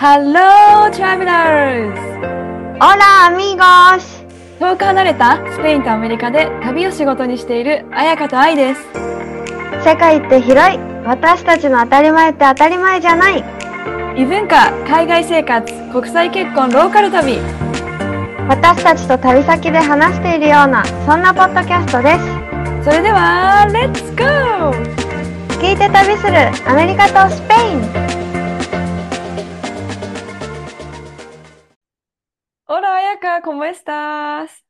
Hello, travelers! Hola amigos! 遠く離れたスペインとアメリカで旅を仕事にしている彩香と愛です。世界って広い私たちの当たり前って当たり前じゃない異文化、海外生活、国際結婚、ローカル旅。私たちと旅先で話しているようなそんなポッドキャストですそれでは、Let's go! 聞いて旅するアメリカとスペイン Ayaka, ¿cómo estás?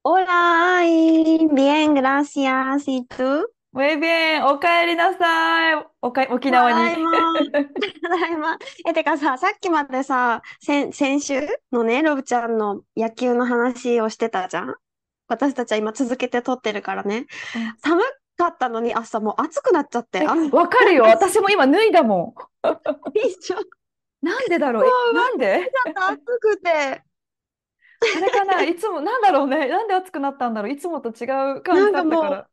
Hola, ay, bien, gracias. ¿Y tú? Muy bien, おかえりなさい。おか沖縄に。ただいま。ただいま。え、てかさ、さっきまでさ、先、先週のね、ロブちゃんの野球の話をしてたじゃん私たちは今続けて撮ってるからね。うん寒かったのに朝もう暑くなっちゃって。えあわかるよ。私も今脱いだも一緒。ちょん。なんでだろうえなんでっと暑くて。あれかな？いつも、なんだろうね。なんで暑くなったんだろう？いつもと違う感じだったなんかもうから。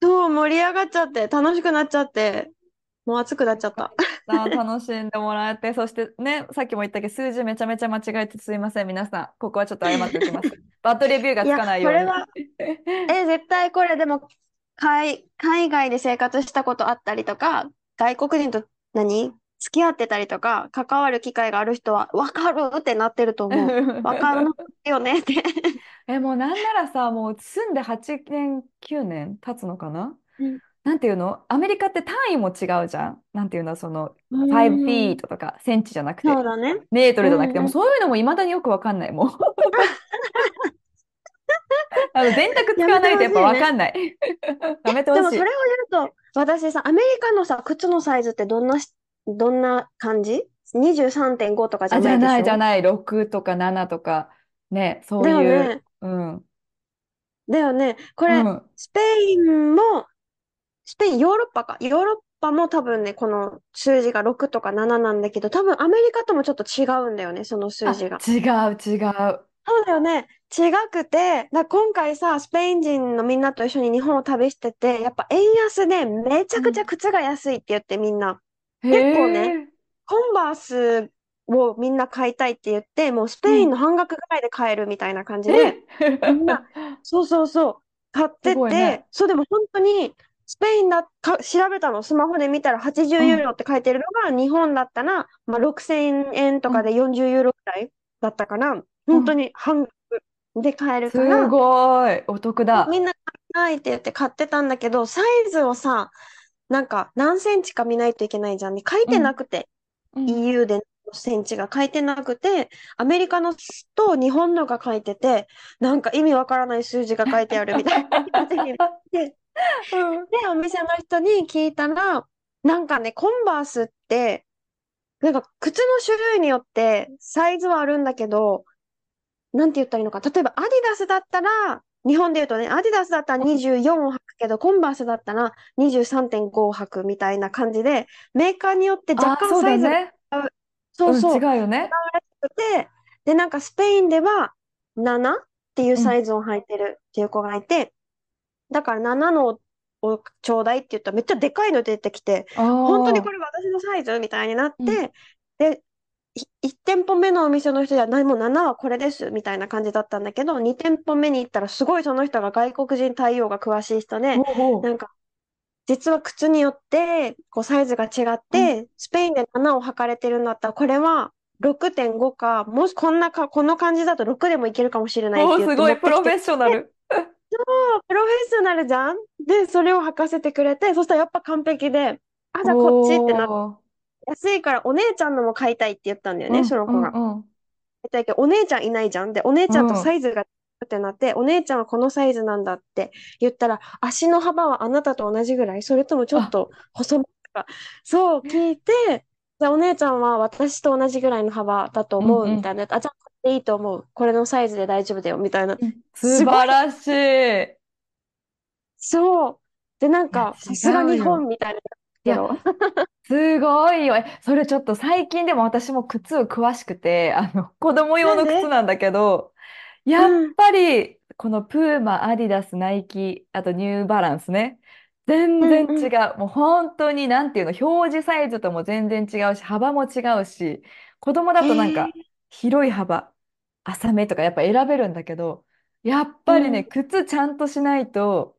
そう、盛り上がっちゃって、楽しくなっちゃって、もう暑くなっちゃった。楽しんでもらえて、そしてね、さっきも言ったけど、数字めちゃめちゃ間違えてすいません、皆さん。ここはちょっと謝っておきます。バッドレビューがつかないように。いやこえ、絶対これでも、海、海外で生活したことあったりとか、外国人と何？付き合ってたりとか、関わる機会がある人は、わかるってなってると思う。わかるよねって。え、もうなんならさ、もう住んで8年、9年経つのかな？うんなんていうの？アメリカって単位も違うじゃん。なんていうのその、うん5 feet とか、センチじゃなくて、そうだね。メートルじゃなくて、うんもうそういうのもいまだによくわかんない、もう。あの、電卓使わないとやっぱわかんない。やめてほしい。でもそれを言うと、私さ、アメリカのさ、靴のサイズってどんなし、どんな感じ ?23.5 とかじゃあ、じゃないいなでしょ？じゃない、6とか7とか、ね、そうだよいう、ね。うん、だよね。これ、うん、スペインも、スペイン、ヨーロッパか。ヨーロッパも多分ね、この数字が6とか7なんだけど、多分アメリカともちょっと違うんだよね、その数字が。あ、違う、違う。そうだよね。違くて、だ今回さ、スペイン人のみんなと一緒に日本を旅してて、やっぱ円安でめちゃくちゃ靴が安いって言ってみんな、結構ねコンバースをみんな買いたいって言って、もうスペインの半額ぐらいで買えるみたいな感じで、えみんな そうそうそう。買っててね、そうでも本当にスペインだか調べたの、スマホで見たら80ユーロって書いてるのが、日本だったら、まあ、6000円とかで40ユーロくらいだったから、本当に半額で買えるかすら、ごい、お得だ。みんな。買いたいって言って買ってたんだけど、サイズをさ、なんか何センチか見ないといけないじゃん。ね。書いてなくて、うん。EU でのセンチが書いてなくて、アメリカのと日本のが書いてて、なんか意味わからない数字が書いてあるみたいな。感じになって、うん。で、お店の人に聞いたら、なんかね、コンバースって、なんか靴の種類によってサイズはあるんだけど、なんて言ったらいいのか。例えばアディダスだったら、日本で言うとね、アディダスだったら24を履くけど、コンバースだったら23.5を履くみたいな感じで、メーカーによって若干サイズが、だね。そうそう、うん、違うよね。て、で、なんかスペインでは7っていうサイズを履いてるっていう子がいて、だから7のをちょうだいって言ったらめっちゃでかいの出てきて、本本当にこれ私のサイズみたいになって、うん。で、1店舗目のお店の人は、なもう7はこれですみたいな感じだったんだけど、2店舗目に行ったらすごいその人が外国人対応が詳しい人で、ほうほう。なんか、実は靴によって、こう、サイズが違って、スペインで7を履かれてるんだったら、これは6.5か、もしこんなか、この感じだと6でもいけるかもしれないっておーすごい、言って持ってきて、プロフェッショナル。プロフェッショナルじゃん？で、それを履かせてくれて、そしたらやっぱ完璧で、あ、じゃあこっちってなって、安いからお姉ちゃんのも買いたいって言ったんだよね、うんその子が。うんうん買いたいけど、お姉ちゃんいないじゃん。で、お姉ちゃんとうんサイズがってなって、お姉ちゃんはこのサイズなんだって言ったら、足の幅はあなたと同じぐらいそれともちょっと細めとか、そう聞いて、で、お姉ちゃんは私と同じぐらいの幅だと思ううんうんみたいな。あ、じゃあこれでいいと思う。これのサイズで大丈夫だよ、みたいな。素晴らしい。そう。で、なんか、さすが日違うよ本みたいな。すごいよ。え、それちょっと最近でも私も靴詳しくて、あの、子供用の靴なんだけど、やっぱり、このプーマ、アディダス、ナイキ、あとニューバランスね。全然違う。もう本当に、なんていうの、表示サイズとも全然違うし、幅も違うし、子供だへとなんか、え。広い幅、浅めとかやっぱ選べるんだけど、やっうぱりね、ん。靴ちゃんとしないと、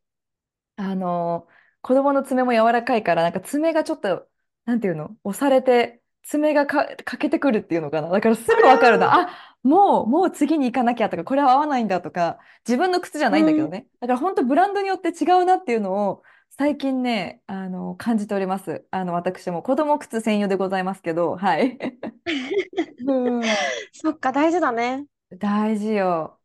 あの子供の爪も柔らかいから、なんか爪がちょっと、なんていうの、押されて、爪がか、欠けてくるっていうのかな？だからすあぐわかるな。らあ、もう、もう次に行かなきゃとか、これは合わないんだとか、自分の靴じゃー。ないんだけうん。どね。だから本当ブランドによって違うなっていうのを、最近ね、あの、感じております。あの、私も子供靴専用でございますけど、はい。うん。そっか、大事だね。大事よ。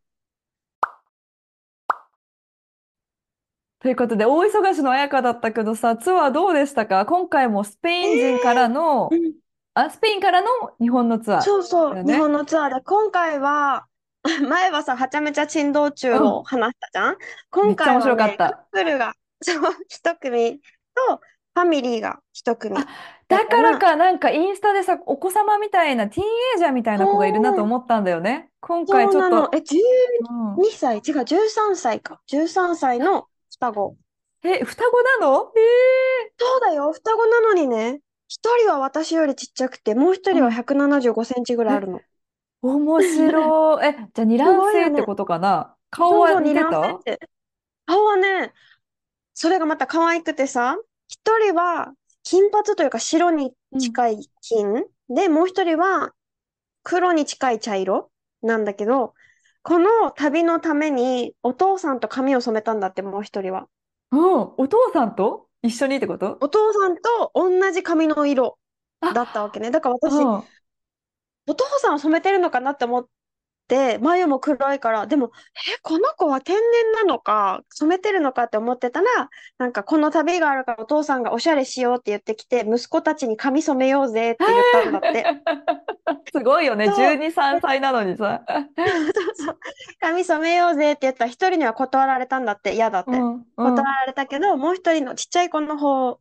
ということで、大忙しの彩香だったけどさ、ツアーどうでしたか？今回もスペえイン人からの、えうん。あ、スペインからの日本のツアーそうそう、日。本のツアーで、今回は、前はさ、はちゃめちゃ珍道中をうん。話したじゃん？今めっちゃ面白かっ回はね、カッた。プルが、そう、一組と、ファミリーが一あ、組。だから、だかなんかインスタでさ、お子様みたいな、ティーンエイジャーみたいな子がいるなと思ったんだよね。今回。ちょっと、え、12うん。歳、違う、13歳か。13歳の双子。え、双子なの？ええそうだよ、双子なのにね、一人は私よりちっちゃくて、もう一人はうん。175センチぐらいあえ、るの。面白い。え、じゃあ二す卵。性ってことかな？顔そうそう、二卵セてたンチ。顔はね、それがまた可愛くてさ、一人は金髪というか白にうん。近い金で、もう一人は黒に近い茶色なんだけど、この旅のためにお父さんと髪を染めたんだって、もう一人は。うん。お父さんと？一緒にってこと？お父さんと同じ髪の色だったわあ、けね。だから私、うん。お父さんは染めてるのかなって思って、眉も黒いから、でも、え、この子は天然なのか、染めてるのかって思ってたら、なんかこの旅があるからお父さんがおしゃれしようって言ってきて、息子たちに髪染めようぜって言ったんだって。すごいよね。そう。12、3歳なのにさ。そうそう髪染めようぜって言ったら、一人には断られたんだって、嫌だって。うん、うん。断られたけど、もう一人のちっちゃい子の方は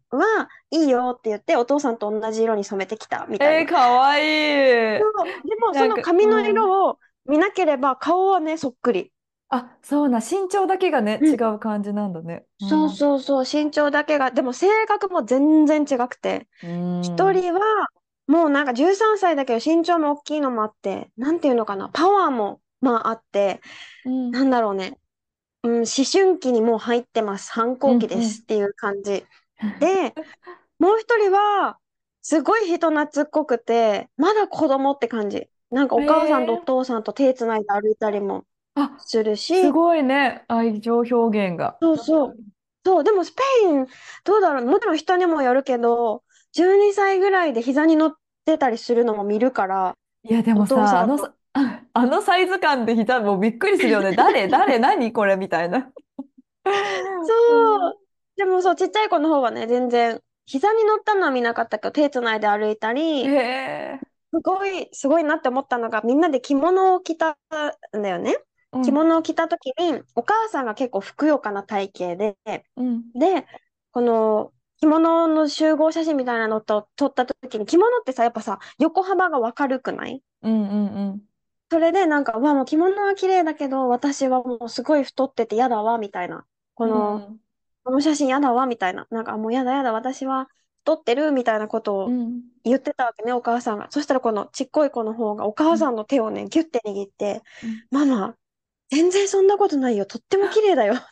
いいよって言って、お父さんと同じ色に染めてきたみたいえー、な。かわいい。そうでも、その髪のうん。色を見なければ、顔はね、そっくり。あ、そうな。身長だけがね、違うんう感じなんだね。うそうん。そうそう、身長だけが、でも性格も全然違くて、うん。一人はもうなんか13歳だけど身長も大きいのもあって、なんていうのかな、パワーもまああって、うん。なんだろうね、うん、思春期にもう入ってます、反抗期。ですっていう感じ。で、もう一人は、すごい人懐っこくて、まだ子供って感じ。なんかえお母さんとおー、父さんと手つないで歩いたりもあ、するし、すごいね。愛情表現が。そうそう。そう、でもスペイン、どうだろう。もちろん人にもよるけど、12歳ぐらいで膝に乗ってたりするのも見るから、いや、でおもさ、あ父さんと。のさ、ああのサイズ感で膝もうびっくりするよね。誰、誰、何？これみたいな。そう。でもそう、ちっちゃい子の方はね、全然、膝に乗ったのは見なかったけど、手つないで歩いたへり、え。すごい、すごいなって思ったのが、みんなで着物を着たんだよね。うん。着物を着た時に、お母さんが結構ふくよかな体型で、うん。で、この着物の集合写真みたいなのと撮った時に、着物ってさ、やっぱさ、横幅がわかるくない？うんうんそれでなんか、うわ、もう着物は綺麗だけど、私はもうすごい太ってて嫌だわ、みたいな。こうん。の、うん。この写真嫌だわ、みたいな。なんか、もう嫌だ嫌だ、私は太ってる、みたいなことをうん。言ってたわけね、お母さんが。そしたらこのちっこい子の方がおうん。母さんの手をね、ギュッて握って、うんママ、全然そんなことないよ。とっても綺麗だよ。って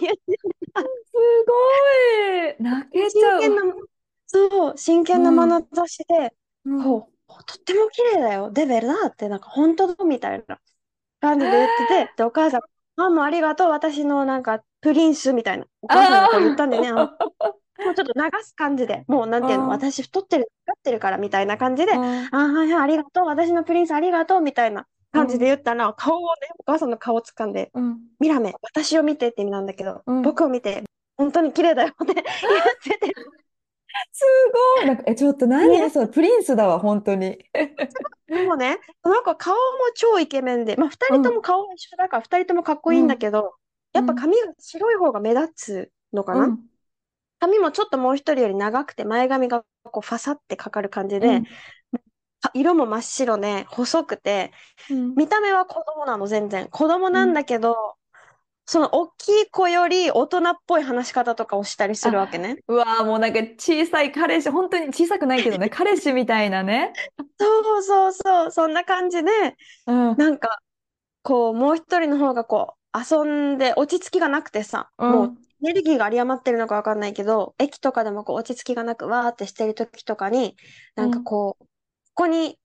言ってたすごい。泣けちゃう。真剣な、そう、真う剣なん。眼差しで、うん。とっても綺麗だよ。で、ベルダーって、なんか本当だみたいな感へじで言ってて、え。で、お母さん、ママありがとう、私のなんかプリンスみたいな。お母さんが言っあたんでね。もうちょっと流す感じで、もうなんていうの、うん。私太ってる、太ってるからみたいな感じで、あ、うん。はいはい、ありがとう、私のプリンスありがとうみたいな感じでうん。言ったら、顔をね、お母さんの顔を掴んで、うん。ミラメ、私を見てって意味なんだけど、うん。僕を見て、本当に綺麗だよって 言ってて、すごい。なんか、え、ちょっと何？ね、それ、プリンスだわ、本当に。でもね、なんか顔も超イケメンで、まあ二人ともうん。顔が一緒だから二人ともかっこいいんだうん。けど、やっぱうん。髪が白い方が目立つのかな？うん。髪もちょっともう一人より長くて前髪がこうファサってかかる感じで、うん。あ色も真っ白で細くて、うん。見た目は子供なの全然。子供なんうん。だけど、その大きい子より大人っぽい話し方とかをしたりするわけあ、ね。うわーもうなんか小さい彼氏、本当に小さくないけどね、彼氏みたいなね。そうそうそう、そんな感じで、うん、なんか、こう、もう一人の方がこう、遊んで落ち着きがなくてさ、もううん、エネルギーが有り余ってるのかわかんないけど、駅とかでもこう落ち着きがなくわーってしてる時とかに、なんかうん、こう、ここに、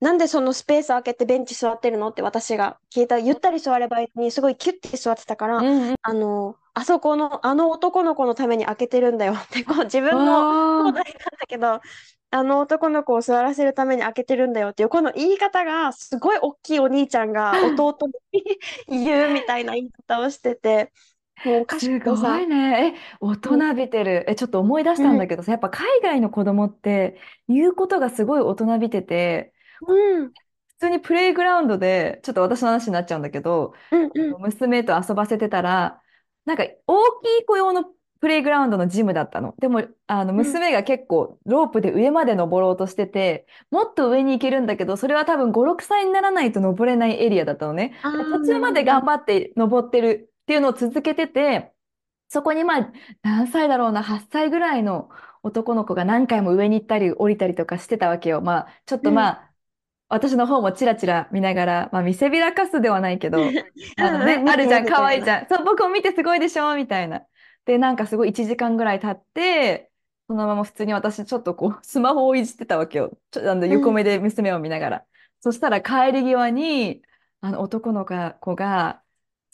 なんでそのスペース空けてベンチ座ってるのって私が聞いたら、ゆったり座ればいいのに、すごいキュッて座ってたから、うん、うん。あの、あそこの、あの男の子のために開けてるんだよって、こう自わ分の兄弟なんー、だけど、あの男の子を座らせるために開けてるんだよっていう、この言い方が、すごい大きいお兄ちゃんが弟に 言うみたいな言い方をしてて、もうおかしくすごいね。え、大うん、人びてる。え、ちょっと思い出しうん、たんだけどさ、やっぱ海外の子供って言うことがすごい大人びてて、うん、普通にプレイグラウンドで、ちょっと私の話になっちゃうんだけど、うん、うん、娘と遊ばせてたら、なんか大きい子用のプレイグラウンドのジムだったの。でも、あのうん。娘が結構ロープで上まで登ろうとしてて、もっと上に行けるんだけど、それは多分5、6歳にならないと登れないエリアだったのね。あで途中まで頑。張って登ってるっていうのを続けてて、そこにまあ何歳だろうな、8歳ぐらいの男の子が何回も上に行ったり降りたりとかしてたわけよ。まあちょっうん。とまあ私の方もチラチラ見ながら、まあ、見せびらかすではないけど、あのね、あるじゃん。可愛いじゃん。そう、僕も見てすごいでしょみたいな。で、なんかすごい1時間ぐらい経って、そのまま普通に私ちょっとこう、スマホをいじってたわけよ。ちょ、あのうん。横目で娘を見ながら。そしたら帰り際に、あの男の子が、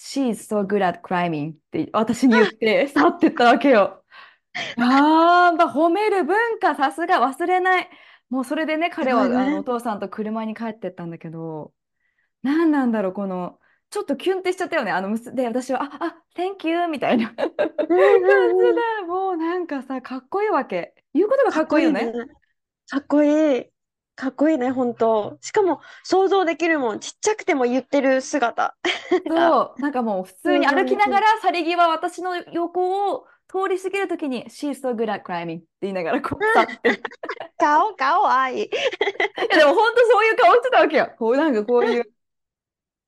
She's so good at climbing って私に言って 去ってったわけよ。ああ、まあ、褒める文化、さすが忘れない。もうそれでね、す彼はあのお。父さんと車に帰ってったんだけど、何なんだろう、この、ちょっとキュンってしちゃったよね。あの、むすで、私は、あ、あ、Thank you みたいな感じもうなんかさ、かっこいいわけ。言うことがかっこ。いいよね。かっこいい。かっこいいね、本当。しかも、想像できるもん。ちっちゃくても言ってる姿が、そう、なんかもう普通に歩きなが。ら、去り際、私の横を通り過ぎるときに、She's so good at climbing って言いながら、こう、去って。顔、顔、愛い。いや、でも本当そういう顔してたわけよ。こう、なんかこういう。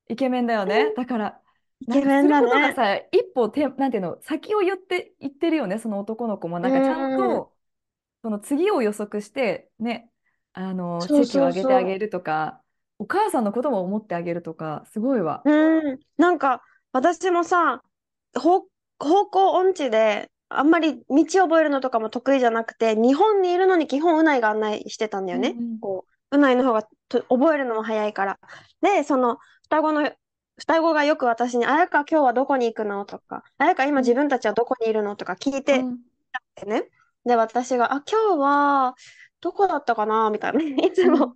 イケメンだよね。だから、イケメンだね。ことがさ、一歩て、なんていうの、先を言って、言ってるよね、その男の子も。うなんかちゃんん。と、その次を予測して、ね、あの、そう席を上げてあそうそげるとか、お母さんのことも思ってあげるとか、すごいわ。う。うん。なんか、私もさ、方、方向音痴で、あんまり道覚えるのとかも得意じゃなくて、日本にいるのに基本うないが案内してたんだよね。うんうんこう、うないの方がと覚えるのも早いから。で、その、双子の、双子がよく私に、あやか今日はどこに行くのとか、あやか今自分たちはどこにいるのとか聞いてうんてね。で、私が、あ、今日は、どこだったかな？みたいな。いつうんも、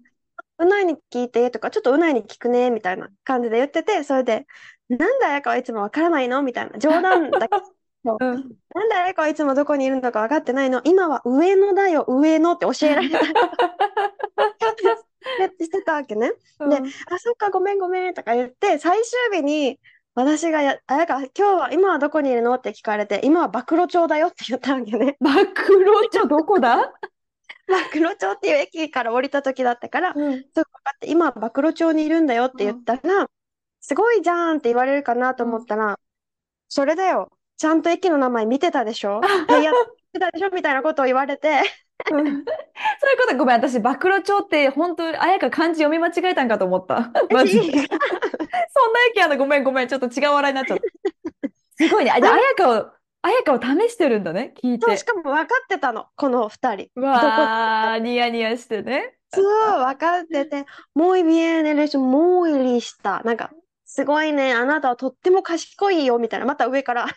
うないに聞いてとか、ちょっとうないに聞くね、みたいな感じで言ってて、それで、なんであやかはいつもわからないの？みたいな。冗談だけど、うん。なんであやかはいつもどこにいるのか分かってないの？今は上野だよ、上野って教えられた。ってしてたわけね。で、うん。あ、そっか、ごめんごめんとか言って、最終日に、私がや、あやか、今日は、今はどこにいるの？って聞かれて、今は暴露町だよって言ったわけね。暴露町どこだ？暴露町っていう駅から降りた時だったから、うん。そうかって、今は暴露町にいるんだよって言っうん。たら、すごいじゃんって言われるかなとうん思ったら、それだよ。ちゃんと駅の名前見てたでしょ？タイヤ見てたでしょ？みたいなことを言われて、うん。そういうこと、ごめん、私、暴露町って、本当、あやか漢字読み間違えたんかと思った。マジそんな駅あるの、ごめん、ごめん、ちょっと違う笑いになっちゃった。すごいね。あ、じゃあ、あやかを、あやかを試してるんだね、聞いそう、して。かも分かってたの、この二人。わー、ニヤニヤしてね。そう、分かってて、muy bien, eres muy lista. なんか、すごいね、あなたはとっても賢いよ、みたいな。また上から。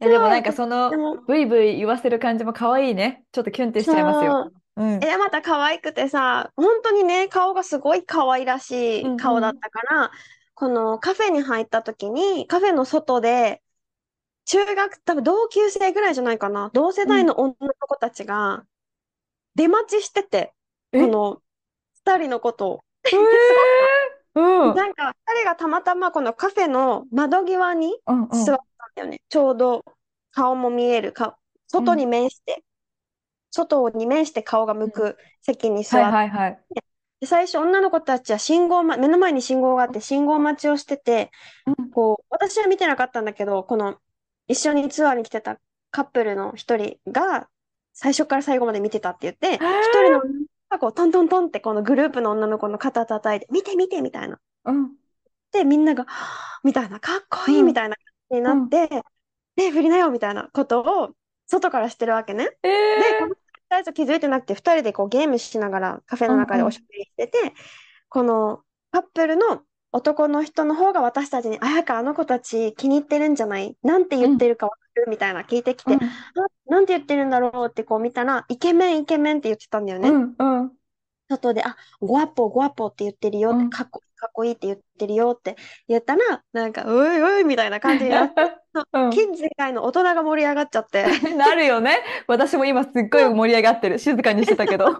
いや、でもなんかその、ブイブイ言わせる感じも可愛いね。ちょっとキュンってしちゃいますよ。そう。うん。え、また可愛くてさ、本当にね、顔がすごい可愛らしうい顔だっ。たから、このカフェに入った時に、カフェの外で、中学、多分同級生ぐらいじゃないかな、同世うん。代の女の子たちが出待ちしてて、こえの二人のことを。えすごー、うん。なんか、二人がたまたまこのカフェの窓際にうんうん。座ったんだよね。ちょうど顔も見えるか、外にうん。面して、外に面して顔が向く席にはい座って、はいはい。で、最初女の子たちは信号、ま、目の前に信号があって信号待ちをしてて、うん。こう、私は見てなかったんだけど、この一緒にツアーに来てたカップルの一人が最初から最後まで見てたって言って、一人の女の子がこうトントントンってこのグループの女の子の肩叩いて、見て見てみたいな。うん。で、みんなが、みたいな、かっこいいみたいな感じになうん。って、で、振りなよみたいなことを外からしてるわけね。えー最初気づいてなくて、二人でこうゲームしながらカフェうんうん。の中でおしゃべりしてて、このカップルの男の人の方が私たちに、あやか、あの子たち気に入ってるんじゃない？なんて言ってるかわかる？みたいな聞いてきて、うん。あ、なんて言ってるんだろう？ってこう見たら、イケメン、イケメンって言ってたんだよね。うんうん外で、あ、ゴアポ、ゴアポって言ってるよって、うんかっこいい、かっこいいって言ってるよって言ったら、なんか、おいおいみたいな感じになって、うんキッズ以外の大人が盛り上がっちゃって、なるよね。私も今すっごい盛り上がってる。静かにしてたけど。そう、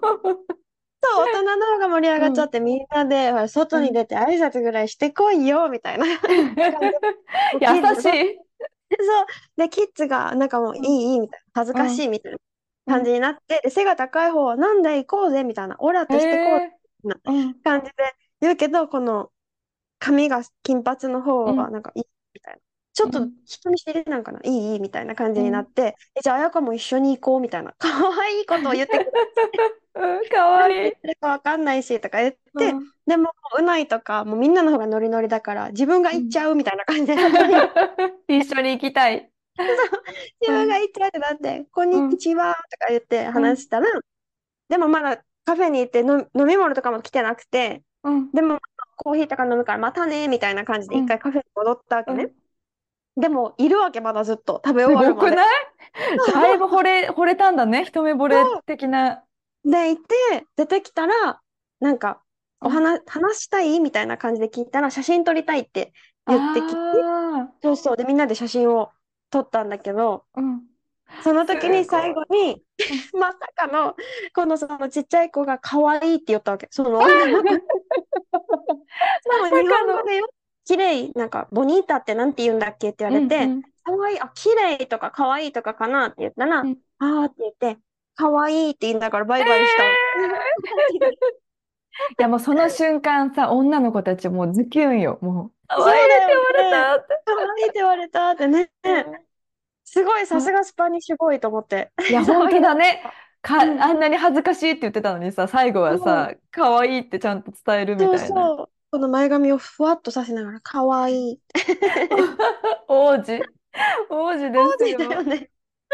大人の方が盛り上がっちゃって、みんなで、外に出て挨拶ぐらいしてこいよ、みたいな。優しい。そう。で、キッズが、なんかもう、いい、いい、みたいな。恥ずかしい、みたいな感じになって、で、背が高い方は、なんで行こうぜ、みたいな。オラってしてこうぜ、えーうん感じで言うけど、この、髪が金髪の方は、うんなんか、いい、みたいな。ちょっとうん人見知りなんかな、いい、いい、みたいな感じになって、え、じゃあ、綾香も一緒に行こう、みたいな。可愛いことを言ってくれうん、かわいい。かわかんないし、とか言って、うんでも、うないとか、もうみんなの方がノリノリだから、自分が行っちゃうみたいな感じで、一緒に行きたい。自分が行っちゃうってなって、こんにちはとか言って話したら、でもまだカフェに行っての飲み物とかも来てなくて、うん。でもコーヒーとか飲むからまたねみたいな感じでうん一回カフェに戻ったわけね。うんでも、いるわけまだずっと、食べす終わるまで。だいぶ惚れ、惚れたんだね。一目惚れ的な。で、行って、出てきたら、なんか、お話、話したいみたいな感じで聞いたら、写真撮りたいって言ってきて、あそうそう。で、みんなで写真を撮ったんだけど、あ、うん。その時に最後に、まさかの、このそのちっちゃい子が可愛いって言ったわけ。その女 の子。しかも日本語でよ、綺麗、なんか、ボニータってなんて言うんだっけって言われて、うんうん可愛い、あ、綺麗とか可愛いとかかなって言ったら、うんあーって言って、可愛いって言いながらバイバイしたの。いやもうその瞬間さ、女の子たちもうズキュンよ。もう、可そう愛いって言われたって。可愛いって言われたってね。すごい、さすがスパニッシュボーイと思って。いや、本当だね。か、うんあんなに恥ずかしいって言ってたのにさ、最後はさ、可愛いってちゃんと伝えるみそうたいな。そう。この前髪をふわっとさせながら、可愛い。王子。王子ですよ。だよね。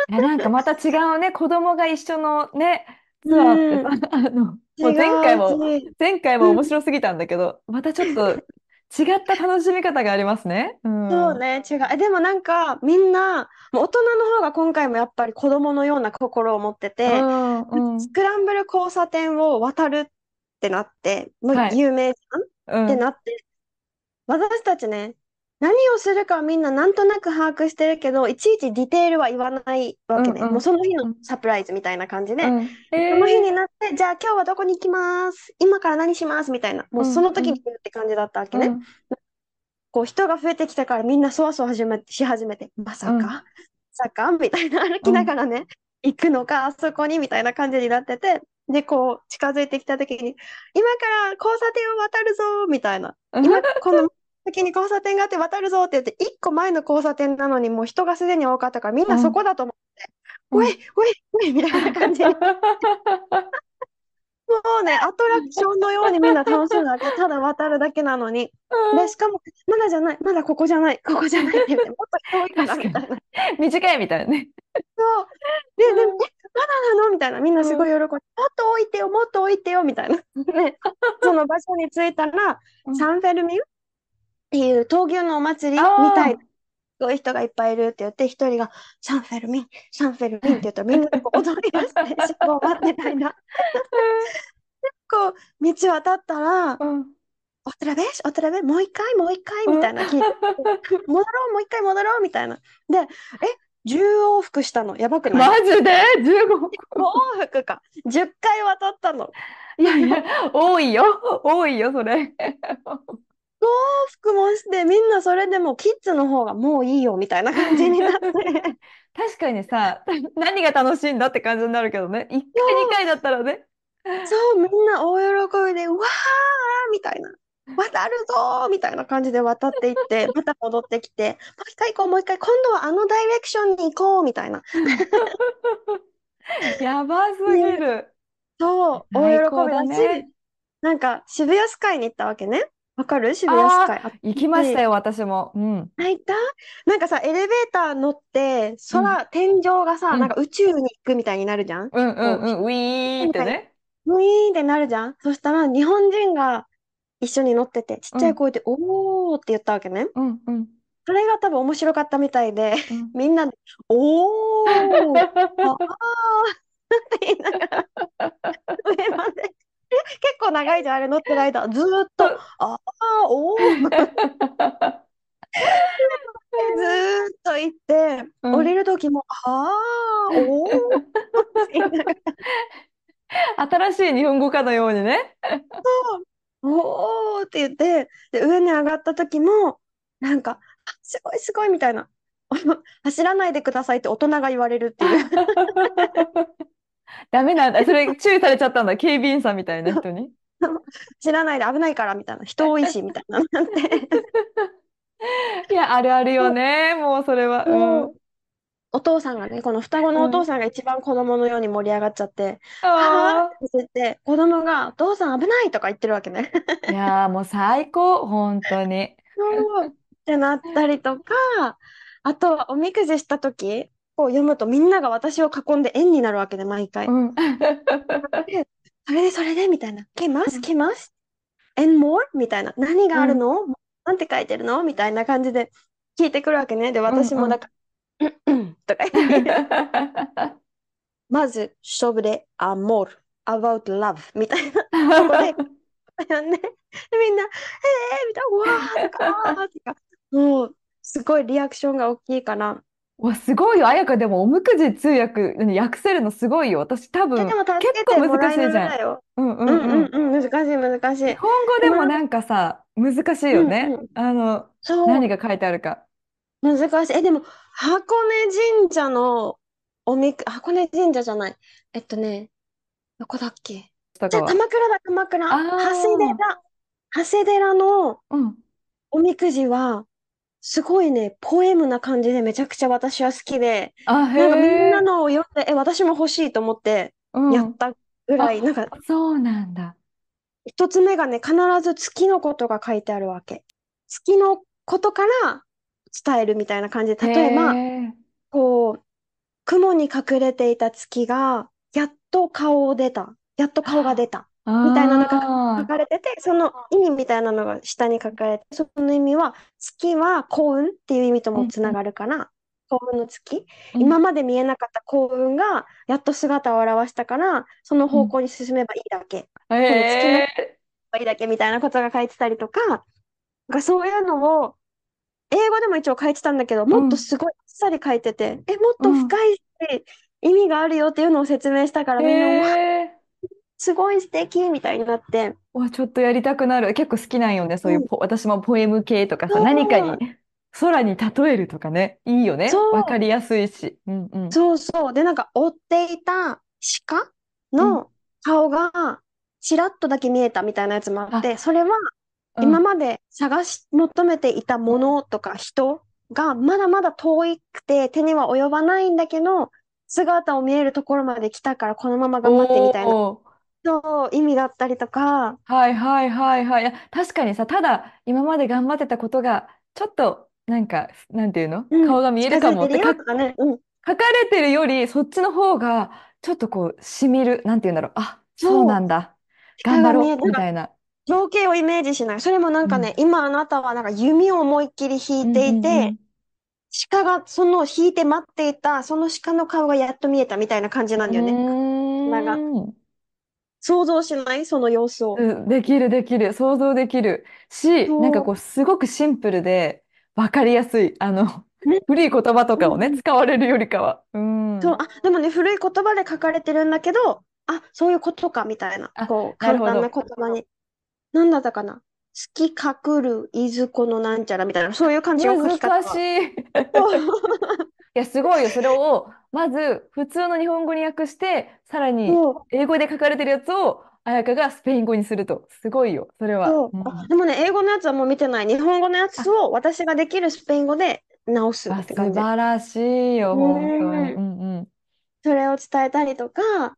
いや、なんかまた違うね、子供が一緒のね、ツアーってさ、あの、もう前回も、前回も面白すぎたんだけど、またちょっと違った楽しみ方がありますね。うん。そうね、違う。え、でもなんか、みんな、大人の方が今回もやっぱり子供のような心を持ってて、うんうんスクランブル交差点を渡るってなって、もうはい有名じゃん？うんってなって、私たちね、何をするかはみんななんとなく把握してるけど、いちいちディテールは言わないわけね。うんうん。もうその日のうんサプライズみたいな感じで、うん。えその日ーになって、じゃあ今日はどこに行きます？今から何します？みたいな。もうその時に言うって感じだったわけね。うん。こう人が増えてきたからみんなそわそわ始めし始めて、まさか、うん。まさか？みたいな。歩きながらね、行くのか、あそこに？みたいな感じになってて、で、こう近づいてきた時に、今から交差点を渡るぞ！みたいな。今、この先に交差点があって渡るぞって言って、一個前の交差点なのにもう人がすでに多かったから、みんなそこだと思って、うんおい、おい、おい、みたいな感じで、もうね、アトラクションのようにみんな楽しむだけ、ただ渡るだけなのに。で、しかも、まだじゃない、まだここじゃない、ここじゃないって言って、もっと人多いから、みたいな。短いみたいなね。そう。で、でも、え、まだなの？みたいな。みんなすごい喜んで、もっと置いてよ、もっと置いてよ、みたいな。ね、その場所に着いたらう、んサンフェルミンっていう闘牛のお祭りみたいな。すごい人がいっぱいいるって言って、一人が、サンフェルミン、サンフェルミンって言ったら、みんなでこう踊り出して、信号待ってたいな。こう、道渡ったら、うんオトラベシ、オトラベ、もう一回、もう一回、みたいな聞いて、戻ろう、もう一回戻ろう、みたいな。で、え、10往復したの、やばくない？マジで ?15 5往復か。10回渡ったの。いやいや、多いよ。多いよ、それ。5往復もして、みんなそれでもキッズの方がもういいよ、みたいな感じになって。確かにさ、何が楽しいんだって感じになるけどね。1回、2回だったらね。そう、みんな大喜びで、うわーみたいな。渡るぞーみたいな感じで渡っていって、また戻ってきて、もう一回行こう、もう一回、今度はあのダイレクションに行こうみたいな。やばすぎね、る。そう、大喜びだだね。し、なんか渋谷スカイに行ったわけね。わかる？渋谷スカイ。行きましたち、よ、私も。うん。あ、行った？なんかさ、エレベーター乗って、うん。空、天井がさ、うん。なんか宇宙に行くみたいになるじゃん？うんうんこう、うん。ウィーっみたいに、てね。ウィーンってなるじゃん？そしたら、日本人が一緒に乗ってて、ちっうん。ちゃい声で、おーって言ったわけね。うんうん。それが多分面白かったみたいで、うん。みんなで、おー、あーって 言いながら上まで。結構長いじゃん、あれ乗ってる間。ずーっと、あー、おーずーっと行って、降りうん。る時も、あー、おーって言いながら、新しい日本語かのようにね。おーって言って、で、上に上がった時も、なんか、あすごいすごいみたいな。走らないでくださいって大人が言われるっていう。ダメなんだ。それ注意されちゃったんだ。警備員さんみたいな人に？知らないで危ないからみたいな。人多いしみたいな。なんて。いや、あるあるよね。もうそれは。うん。お父さんがね、この双子うん。のお父さんが一番子供のように盛り上がっちゃって、はぁーっああ。て言って、子供が、お父さん危ないとか言ってるわけね。いやーもう最高。本当に。そうってなったりとか、あとはおみくじしたときを読むとみんなが私を囲んで円になるわけで、毎回。うん。で、それでそれでみたいな。来ます来ます ?and more? みたいな。何がうん。あるの？なんて書いてるの？みたいな感じで聞いてくるわけね。で、うん。うん。私もだから、うんうんとか言って、まず、勝負で amor, about love みたいな。そこで、読んで、でみんな、えーみたいな、うわーとか、とか、もう、すごいリアクションが大きいから。わ、すごいよ。あやか、でも、おみくじ通訳、何訳せるのすごいよ。私、多え、で分、も助け結構てもらい難しいじゃん。うんううんんうん。うんうん、難しい難しい。日本語でもなんか、でもなんかさ、難しいよね。うんうん、あの、何が書いてあるか。難しい。え、でも、箱根神社のおみく、箱根神社じゃない。えっとね、どこだっけじゃあ。鎌倉だ、鎌倉。あ長谷あ、寺。長谷寺のうん。おみくじは、すごいね、ポエムな感じでめちゃくちゃ私は好きで、あ、へなんかみんなえ、のを読んで、え、私も欲しいと思ってうん。やったぐらい、なんあ、かそうなんだ。一つ目がね、必ず月のことが書いてあるわけ。月のことから伝えるみたいな感じへで、例えば、え、こう、雲に隠れていた月が、やっと顔を出た。やっと顔が出た。みたいなのが書あかれてて、その意味みたいなのが下に書かれて、その意味は、月は幸運っていう意味ともつながるから、幸運の月。うん。今まで見えなかった幸運が、やっと姿を現したから、そのうん方向に進めばいいだけ。へこの月のえ、ばいいだけみたいなことが書いてたりとか、そういうのを、英語でも一応書いてたんだけど、もっとうんすごいあっさり書いてて、え、もっとうん深いし、意味があるよっていうのを説明したから、へみんな、え、すごい素敵みたいになって、わ、ちょっとやりたくなる。結構好きなんよね。そういううん、ポ、私もポエム系とかさ、何かにそう、空に例えるとかね。いいよそね。わかう、りやすいし。うんうん。そうそう。で、なんか追っていた鹿うんの顔がちらっとだけ見えたみたいなやつもあっあ、て、それはうん。今まで探し求めていたものとか人がまだまだ遠くて手には及ばないんだけど、姿を見えるところまで来たからこのまま頑張ってみたいな、おー。そう意味だったりとか、はいはいはいはい。いや、確かにさ、ただ今まで頑張ってたことが、ちょっと、なんか、なんていうの？うん、顔が見えるか近づいてるもってか、よとかね、うん、書かれてるより、そっちの方が、ちょっとこう、しみる。なんていうんだろう。あ、そうそう、なんだ。頑張ろう。みたいな。情景をイメージしない。それもなんうん。かね、今あなたはなんか弓を思いっきり引いうんていて、うんうん。鹿がその引いて待っていた、その鹿の顔がやっと見えたみたいな感じなんだよね。うなんかーん。想像しない？その様子を。うんできるできる。想像できるし、なんかそこう、すごくシンプルで、わかりやすい。あの。古い言葉とかをね。使われるよりかは。うそう。ん。あ、でもね、古い言葉で書かれてるんだけど、あ、そういうことかみたいな。あ、こう、簡単な。言葉に。なんだったかな？月隠るいずこのなんちゃらみたいな、そういう感じの書き方難しが。い。いそう。や、すごいよ。それを、まず普通の日本語に訳して、さらに英語で書かれてるやつを彩香がスペイン語にすると。すごいよ、それは。そう。ん。でもね、英語のやつはもう見てない。日本語のやつあ、を私ができるスペイン語で直すあ、って感じ。素晴らしいよ、う本当に。ん。うんうん。それを伝えたりとか、あ、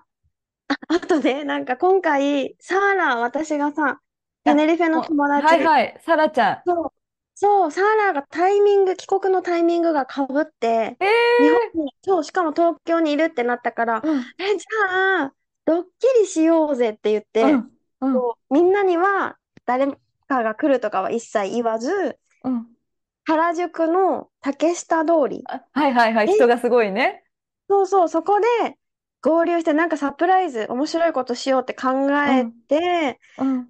あとね、なんか今回、サーラ、私がさ、テあ、ネリフェのもう、はい友達、はい、サラちゃそう、そう、サーラがタイミング、帰国のタイミングがかぶって、ん。え日本えに、そう、しかも東京にいるってなったから、ー、うん、え、じゃあ、ドッキリしようぜって言って、うん、うん、こうみんなには誰かが来るとかは一切言わず、うん。原宿の竹下通り。あ、はいはいはい、え、人がすごいね。そうそう、そこで合流してなんかサプライズ、面白いことしようって考えうん、て、うん、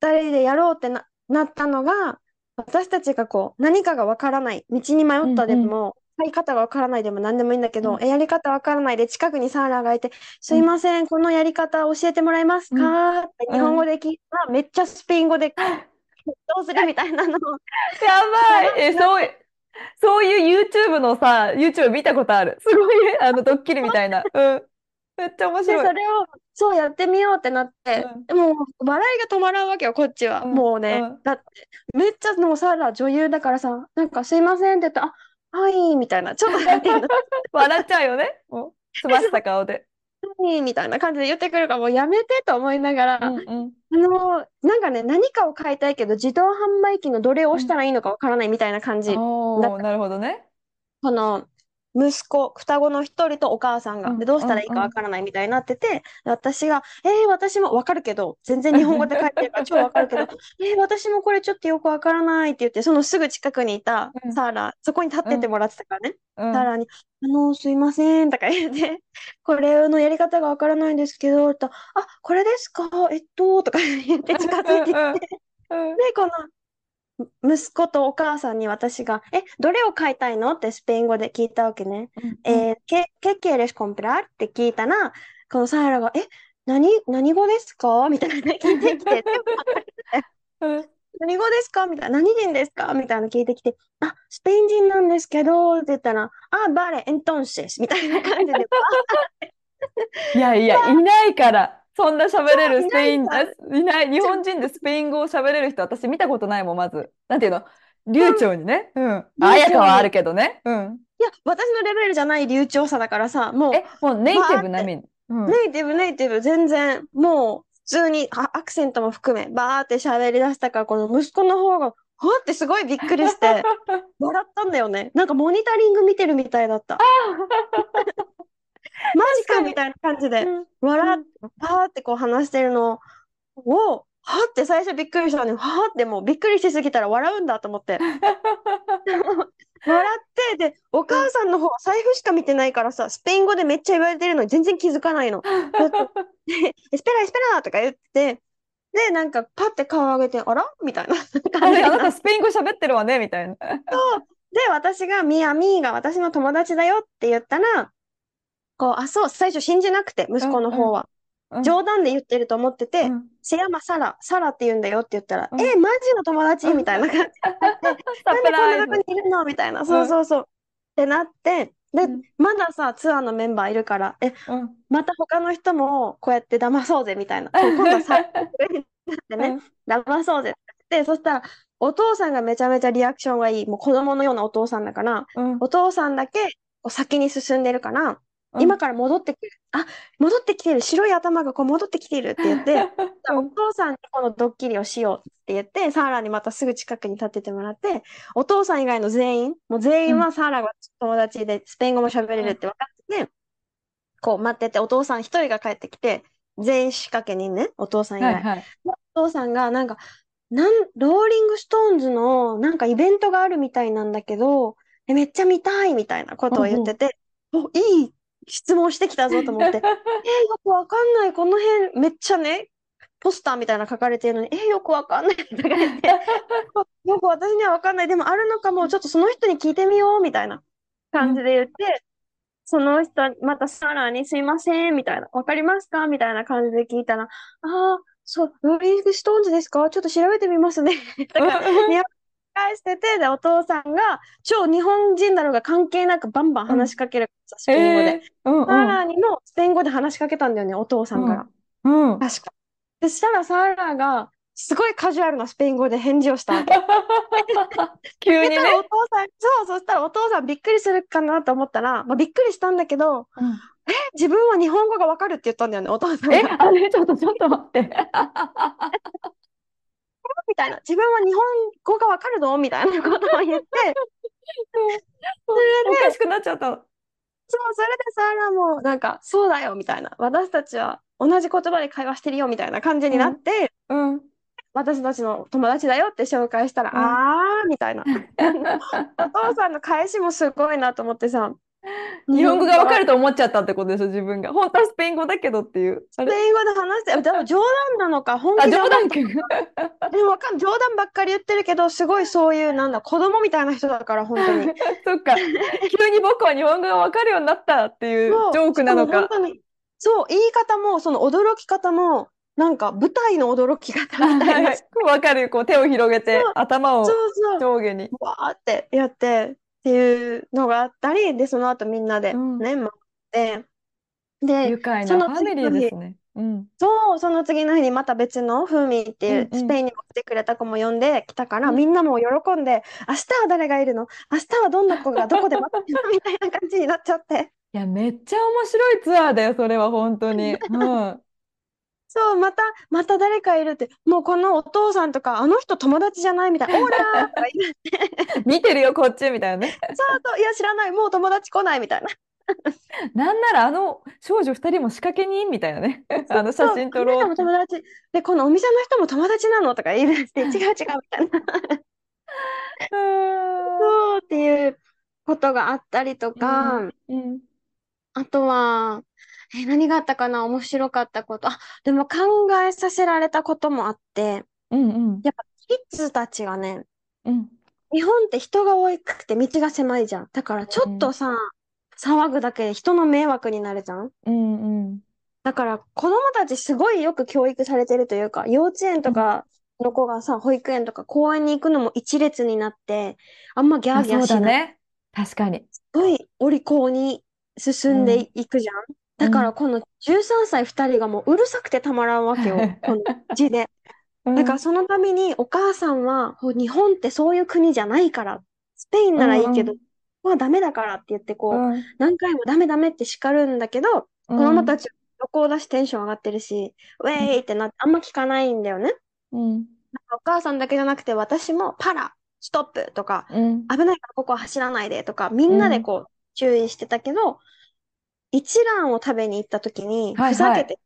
二人でやろうってな、なったのが、私たちがこう、何かがわからない、道に迷うん、ったでうん、も、やり方がわからないでも何でもいいんだけど、うん、え、やり方わからないで近くにサーラがいて、すうん、いません、このやり方教えてもらえますうん、かって日本語うん。で聞いたら、めっちゃスペイン語でどうするみたいなのを やばい。え、そう、そういう YouTube のさ、YouTube 見たことある。すごい、あの、ドッキリみたいな。うん。めっちゃ面て、白い。それを、そうやってみようってなって、うん、でもう笑いが止まらんわけよ、こっちは。うん、もうね、うん。だって、めっちゃもうサーラ女優だからさ、なんかすいませんって言ったら、あ、はい、みたいな、ちょっと 笑っちゃうよね。もう、澄ました顔で。はいみたいな感じで言ってくるから、もうやめてと思いながら、あうん、うん、の、なんかね、何かを買いたいけど、自動販売機のどれを押したうん。らいいのかわからないみたいな感じだっおー、た。なるほどね。その、息子、双子の一人とお母さんが、で、うん、どうしたら。いいかわからないみたいになってて、で私が、えー、私もわかるけど、全然日本語で書いてるから 超わかるけど、えー、私もこれちょっとよくわからないって言って、そのすぐ近くにいたうん、サーラ、そこに立っうん、ててもらってたからね、うん。サーラに、あの、すいません、とか言って、これのやり方がわからないんですけど、と、あ、これですか、えっと、とか言って近づいてきて、で、この息子とお母さんに私が、え、どれを買いたいの？ってスペイン語で聞いたわけね。うん。えー、¿qué, qué quieres comprar? って聞いたら、このサハラが、え、何、何語ですか？みたいなね聞いてきて、何語ですか？みたいな、何人ですか？みたいなの聞いてきて、あ、スペイン人なんですけど、って言ったら、あ、バレ、エントンシス。みたいな感じで、いやいや、いないから。そんな喋れるいスペイン、いない。日本人でスペイン語を喋れる人、私見たことないもん、まず。なんていうの？流暢にね。うん。あ流暢に。やかはあるいけどね。うん。や、私のレベルじゃない流暢さだからさ、もえ、もうネイティブ並みに。うん。ネイティブ、ネイティブ、全然、もう、普通にあアクセントも含め、バーって喋り出したから、この息子の方が、はってすごいびっくりして、笑ったんだよね。なんかモニタリング見てるみたいだった。マジ確かみたいな感じで、笑っ、ん。バーってこう話してるのを、はって最初びっくりしたのに、はってもうびっくりしすぎたら笑うんだと思って。笑って、で、お母さんの方は財布しか見てないからさ、スペイン語でめっちゃ言われてるのに全然気づかないの。エ スペラ、エスペラとか言って、で、なんかパッて顔上げて、あら？みたいなあれ、あなた感じになって。スペイン語喋ってるわね、みたいな。で、私がミアミーが私の友達だよって言ったら、こう、あ、そう、最初信じなくて、息子の方は。うん、冗談で言ってると思ってて、うん、せやまサラ、サラって言うんだよって言ったら、うん。え、マジの友達みたいな感じにな んでこんなとこ。にいるのみたいな、うん、そうそうそう。ってなって、で、うん、まださ、ツアーのメンバーいるから、え、うん。また他の人もこうやって騙そうぜみたいな。今度は最初になってね、うん、騙そうぜって。そしたら、お父さんがめちゃめちゃリアクションがいい。もう子供のようなお父さんだから、うん、お父さんだけ先に進んでるから、うん。今から戻ってくる。あ、戻ってきてる。白い頭がこう戻ってきてるって言って、おうん、父さんにこのドッキリをしようって言って、サーラにまたすぐ近くに立っててもらって、お父さん以外の全員、もう全うん、員はサーラが友達でスペイン語も喋れるって分かってて、こう待ってて、お父さん一人が帰ってきて、全員仕掛け人ね、お父さん以外。はいはい。お父さんがなんか、なん、ローリングストーンズのなんかイベントがあるみたいなんだけど、えめっちゃ見たいみたいなことをうんうん。言ってて、お、いい質問してきたぞと思って、えーよくわかんない、この辺めっちゃね、ポスターみたいなの書かれてるのに、えーよくわかんないとか言って、よく私にはわかんない、でもあるのかも、ちょっとその人に聞いてみようみたいな感じうん。で言って、その人、またさらにすいません、みたいな。わかりますか？みたいな感じで聞いたら、ああ、そう、ローリングストーンズですかちょっと調べてみますね。とか、日本返してて、で、お父さんが、超日本人だろうが関係なくバンバンうん。話しかける。スへペイン語で。え、うんサうん、ラにもスペイン語で話しかけたんだよね、お父さんから。うん、うん。確か。そしたらサラが、すごいカジュアルなスペイン語で返事をしたわけ。急にね。お父さん、そう、そしたらお父さんびっくりするかなと思ったら、まあ、びっくりしたんだけど、うんえ、自分は日本語がわかるって言ったんだよね、お父さんえ、が。あれ、ちょっと、ちょっと待って。みたいな。自分は日本語がわかるのみたいなことを言って、それで、おかしくなっちゃったの。そう、それでサラもなんか、そうだよ、みたいな。私たちは同じ言葉で会話してるよ、みたいな感じになって、うん、うん、私たちの友達だよって紹介したら、うん。あー、みたいな。お父さんの返しもすごいなと思ってさ、日日本語がわかると思っちゃったってことでしょ、自分が。本当はスペイン語だけどっていう。スペイン語で話して、でも冗談なのか、本あ、気じゃないのか、冗談か。でもわかん、冗談ばっかり言ってるけど、すごいそういう、なんだ、子供みたいな人だから、本当に。そっか。急に僕は日本語がわかるようになったっていうジョークなのか。そう、言い方も、その驚き方も、なんか舞台の驚き方みたいな、そ わかる。こう手を広げて頭うを上下に。わーってやってっていうのがあったり、で、その後みんなでうん。ね、回って、で、愉快そのなファミリー次の日、ですね。うん。そう、その次の日にまた別のフーミーっていうスペうんうん。インにも来てくれた子も呼んできたから、うん。みんなも喜んで、明日は誰がいるの？明日はどんな子が どこで待ってるの？みたいな感じになっちゃって。いや、めっちゃ面白いツアーだよ、それは本当に。うん。そう、また、また誰かいるって、もうこのお父さんとか、あの人友達じゃないみたいな、オーラーとか言って、見てるよ、こっちみたいなね。そうそう、いや、知らない、もう友達来ないみたいな。なんならあの少女二人も仕掛け人みたいなね。あの写真撮ろう友達。で、このお店の人も友達なのとか言い出して、違う違うみたいな。そうっていうことがあったりとうん。か、うん。あとは、え、何があったかな？面白かったこと。あ、でも考えさせられたこともあって、うんうん。やっぱキッズたちがね、うん。日本って人が多くて道が狭いじゃん。だからちょっとさ、騒ぐだけで人の迷惑になるじゃん。うんうん。だから子供たちすごいよく教育されてるというか、幼稚園うん。とかの子がさ、保育園とか公園に行くのも一列になって、あんまギャあ、ーギャーそうだしない。ね。確かに。すごいお利口に進んでうん。いくじゃん。だからうん。この13歳2人がもううるさくてたまらんわけよ。この字で。うん。だからそのためにお母さんは、ほ日本ってそういう国じゃないから、スペインうならいいけど、んうん。まあダメだからって言ってこう、うん。何回もダメダメって叱るんだけど、う子供たん。ち旅行だしテンション上がってるし、ウェーうんイってなってあんま聞かないんだよね。うん。お母さんだけじゃなくて私もパラ、ストップとか、うん。危ないからここは走らないでとか、みんなでうん。こう注意してたけど、一蘭を食べに行った時に、はいはい。ふざけて、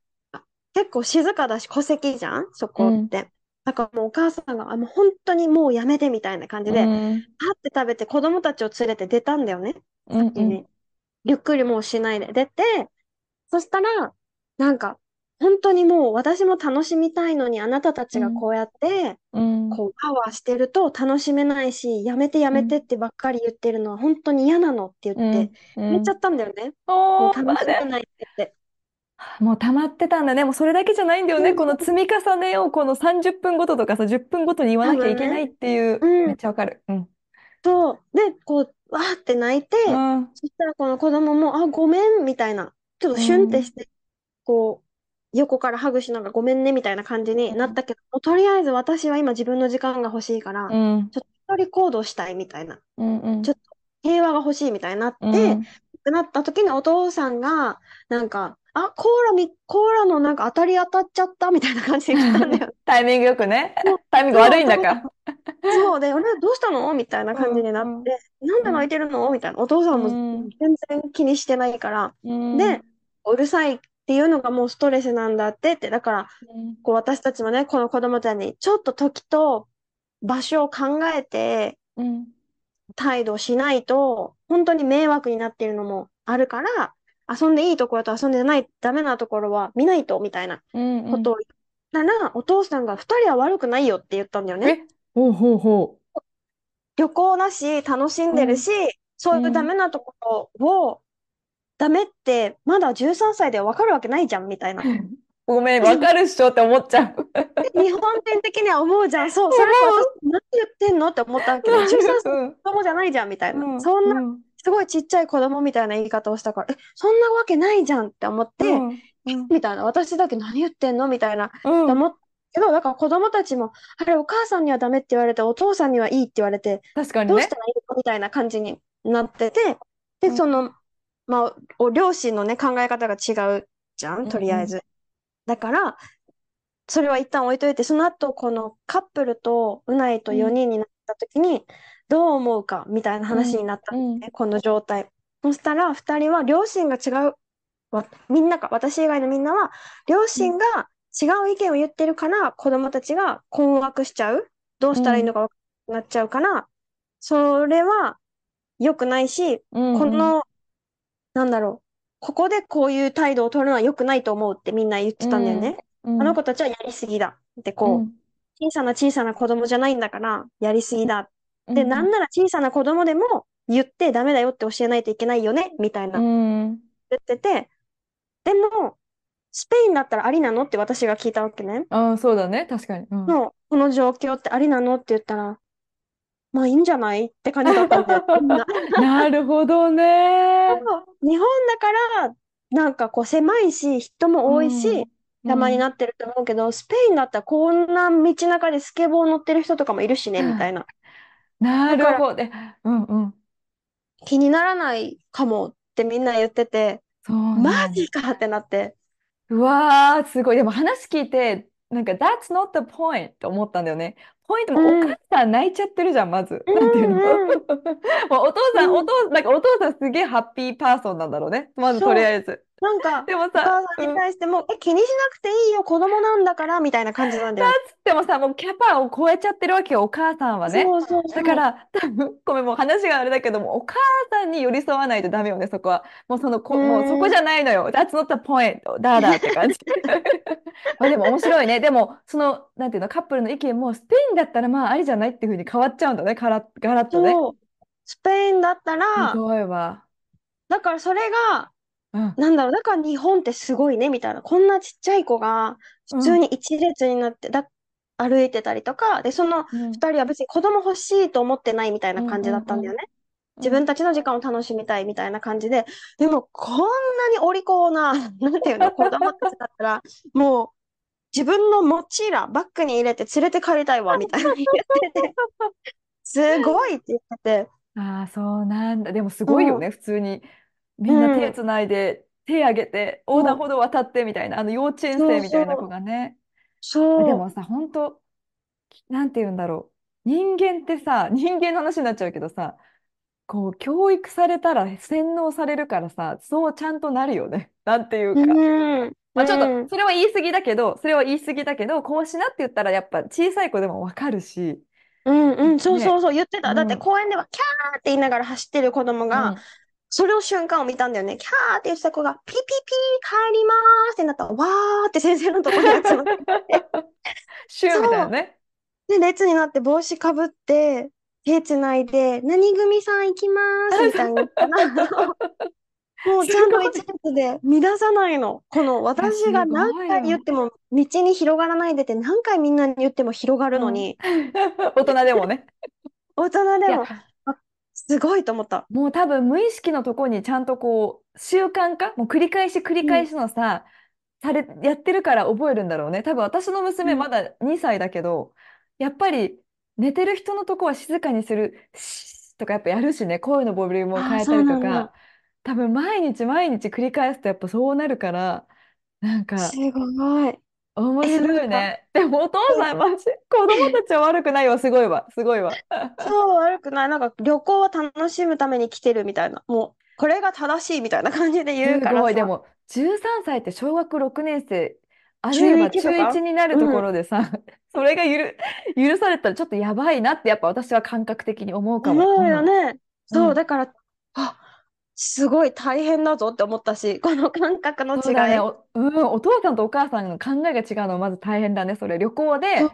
結構静かだし戸籍じゃん？そうん。こって。だからもうお母さんが、あ、もう本当にもうやめてみたいな感じうで、ん。パッて食べて子供たちを連れて出たんだよね。うん。うん。先に。ゆっくりもうしないで出て、そしたら、なんか、本当にもう私も楽しみたいのにあなたたちがこうやって、うんこうパワーしてると楽しめないし、やめてやめてってばっかり言ってるのは本当に嫌なのって言って、言っちゃったんだよね。もう楽。しめないって言って。もう溜まってたんだね。もうそれだけじゃないんだよね。この積み重ねをこの30分ごととかさ、10分ごとに言わなきゃい。けないっていう、めっうん。ちゃわかる。うん。そう。で、こう、わーって泣いて、うん。そしたらこの子供も、あ、ごめん、みたいな。ちょっとうシュンってん。して、こう、横からハグしながらごめんね、みたいな感じになったけど、もうとりあえず私は今自分の時間が欲しいから、うん。ちょっと一人行動したいみたいな。うん。うん。ちょっと平和が欲しいみたいになっうて、っん。てなった時にお父さんが、なんか、あ、コーラみ、コーラのなんか当たり当たっちゃったみたいな感じで来たんだよ。タイミングよくね。そう、タイミングそう、悪いんだか。そうで、俺どうしたのみたいな感じうん。になっうん。て、なんうん。で泣いてるのみたいな。お父さうんもん。全然気にしてないから。うんで、うるさいっていうのがもうストレスなんだってって。だから、こう私たちもね、この子供たちにちょっと時と場所を考えてうん態度しないと、本当に迷惑になっているのもあるから、遊んでいいところと遊んでない、ダメなところは見ないと、みたいなうんうんことを言ったら、お父さんが二人は悪くないよって言ったんだよね。え、ほうほうほ旅行だし、楽しんう。うん。でるし、そういうダうん。メなところを、ダメってまだ13歳でわかるわけないじゃん、みたいな。ごめん、わかるっしょって思っちゃう。日本人的には思うじゃん。そう、それ思私、何言ってんのって思ったわけど、13歳う。うん。子供じゃないじゃん、みたいな。うん。そんなうん。すごいちっちゃい子供みたいな言い方をしたから、え、そんなわけないじゃんって思って、うん、うん、みたいな、私だけ何言ってんのみたいな、うん。って思ったけど、だから子供たちも、あれ、お母さんにはダメって言われて、お父さんにはいいって言われて、確かにね。どうしたらいいのみたいな感じになってて、で、うん、その、まあ、お両親のね、考え方が違うじゃん、うん、うん、とりあえず。だから、それは一旦置いといて、その後、このカップルとうないとうん、4人になった時に、どう思うかみたいなうん、話になったんですうん、ね、この状態。そしたら、2人は両親が違う、わみんなか、私以外のみんなは、両親が違う意見を言ってるから、子供たちが困惑しちゃう。どうしたらいいうん、のか分かんなっちゃうから、それは良くないし、うん、うん、この、なんだろう、ここでこういう態度を取るのは良くないと思うってみんな言ってたんだよね。うん、あの子たちはやりすぎだ。で、こうん、う、小さな小さな子供じゃないんだから、やりすぎだ。で、うん、なんなら小さな子供でも言ってダメだよって教えないといけないよね、みたいうなん、言ってて、でも、スペインだったらありなのって私が聞いたわけね。ああ、そうだね。確かに。うん。もう、この状況ってありなのって言ったら、まあいいんじゃない？って感じだったんだよ、な。なるほどね。日本だから、なんかこう狭いし、人も多いうん、し、うたまになん。ってると思うけど、スペインだったらこんな道中でスケボー乗ってる人とかもいるしね、みたいな。なるほど。えうんうん。気にならないかもってみんな言ってて、マ。ジかってなって。うわー、すごい。でも話聞いて、なんか、that's not the point って思ったんだよね。ポイントうもお母ん、さん泣いちゃってるじゃん、まず。うなんていうの？もん、うお父さん、おうん。父、なんかお父さんすげえハッピーパーソンなんだろうね。まずとり。あえず。なんか、でもさ、お母さんにうん。対しても、え、気にしなくていいよ、子供なんだから、みたいな感じなんだよね。だっつってもさ、もうキャパを超えちゃってるわけよ、お母さんはね。そうそう。だから、多分、ごめん、もう話があれだけども、お母さんに寄り添わないとダメよね、そこは。もうその、うこ、もうそこん。じゃないのよ。That's not the point. だーだーって感じ。まあでも面白いね。でも、その、なんていうの、カップルの意見も、スペインだったらまあありじゃないっていうふうに変わっちゃうんだね、ガラッ、ガラッとね。スペインだったら、すごいわ。だからそれが、うん、なんだろう、だから日本ってすごいね、みたいな。こんなちっちゃい子が普うん、通に一列になってだ、歩いてたりとか、で、そのうん、二人は別に子供欲しいと思ってないみたいうん、な感じだったんだよね。うん。自分たちの時間を楽しみたいみたいな感じで、でもこんなにお利口な、なんていうの、子供たちだったら、もう自分の持ちらバッグに入れて連れて帰りたいわ、みたいな 言ってて、すごいって言ってて、ああ、そうなんだ。でもすごいよそう、ね、普通に。うみんな手ん、つないで、手挙げて、横断歩道渡ってみたいな、あの幼稚園生みたいな子がね。そう、もさ、本当なんて言うんだろう。人間ってさ、人間の話になっちゃうけどさ、こう、教育されたら洗脳されるからさ、そうちゃんとなるよね。なんていううか。ん、まあちょっと、うん、それは言い過ぎだけど、それは言い過ぎだけど、こうしなって言ったらやっぱ小さい子でもわかるし、うん、うん、そうそうね。そう、言ってた。だってうん、公園ではキャーって言いながら走ってる子供が、うん。それを瞬間を見たんだよね。キャーって言ってた子が、ピピピー帰りまーすってなったら、わーって先生のところに集まって シューみたいな。ね。で、列になって帽子かぶって、手つないで、何組さん行きまーすみたいに言ったら、もうちゃんと一。列で乱さないの。この私がす何。回言っても道に広がらないでって何回みんなに言っても広がるうん。のに、大人でもね。大人でも、あ、すごいと思った。もう多分無意識のとこにちゃんとこう、習慣化？もう繰り返し繰りうん、返しのさ、され、やってるから覚えるんだろうね。多分私のうん。娘まだ2歳だけど、やっぱり寝てる人のとこは静かにする、シーとかやっぱやるしね、声のボリュームをああ、そ変えたりとか。多分毎日毎日繰り返すとやっぱそうなるから、なんかすごい。面え、なんか、白いね。でもお父え、さんマジ、子供たちは悪くないわ、すごいわ、すごいわ。そう、悪くない。なんか旅行を楽しむために来てるみたいな。もう、これが正しいみたいな感じで言うすごい。でからさ。も、13歳って小学6年生、あるい中は1とか中1になるとうん。ころでさ、それが許、許されたらちょっとやばいなって、やっぱ私は感覚的に思うかも。思うようん。ね。そう、うん。だから、あ、すごい大変だぞって思ったし、この感覚のそうだね。違い。お、うん、お父さんとお母さんの考えが違うのはまず大変だね。それ旅行そう、で、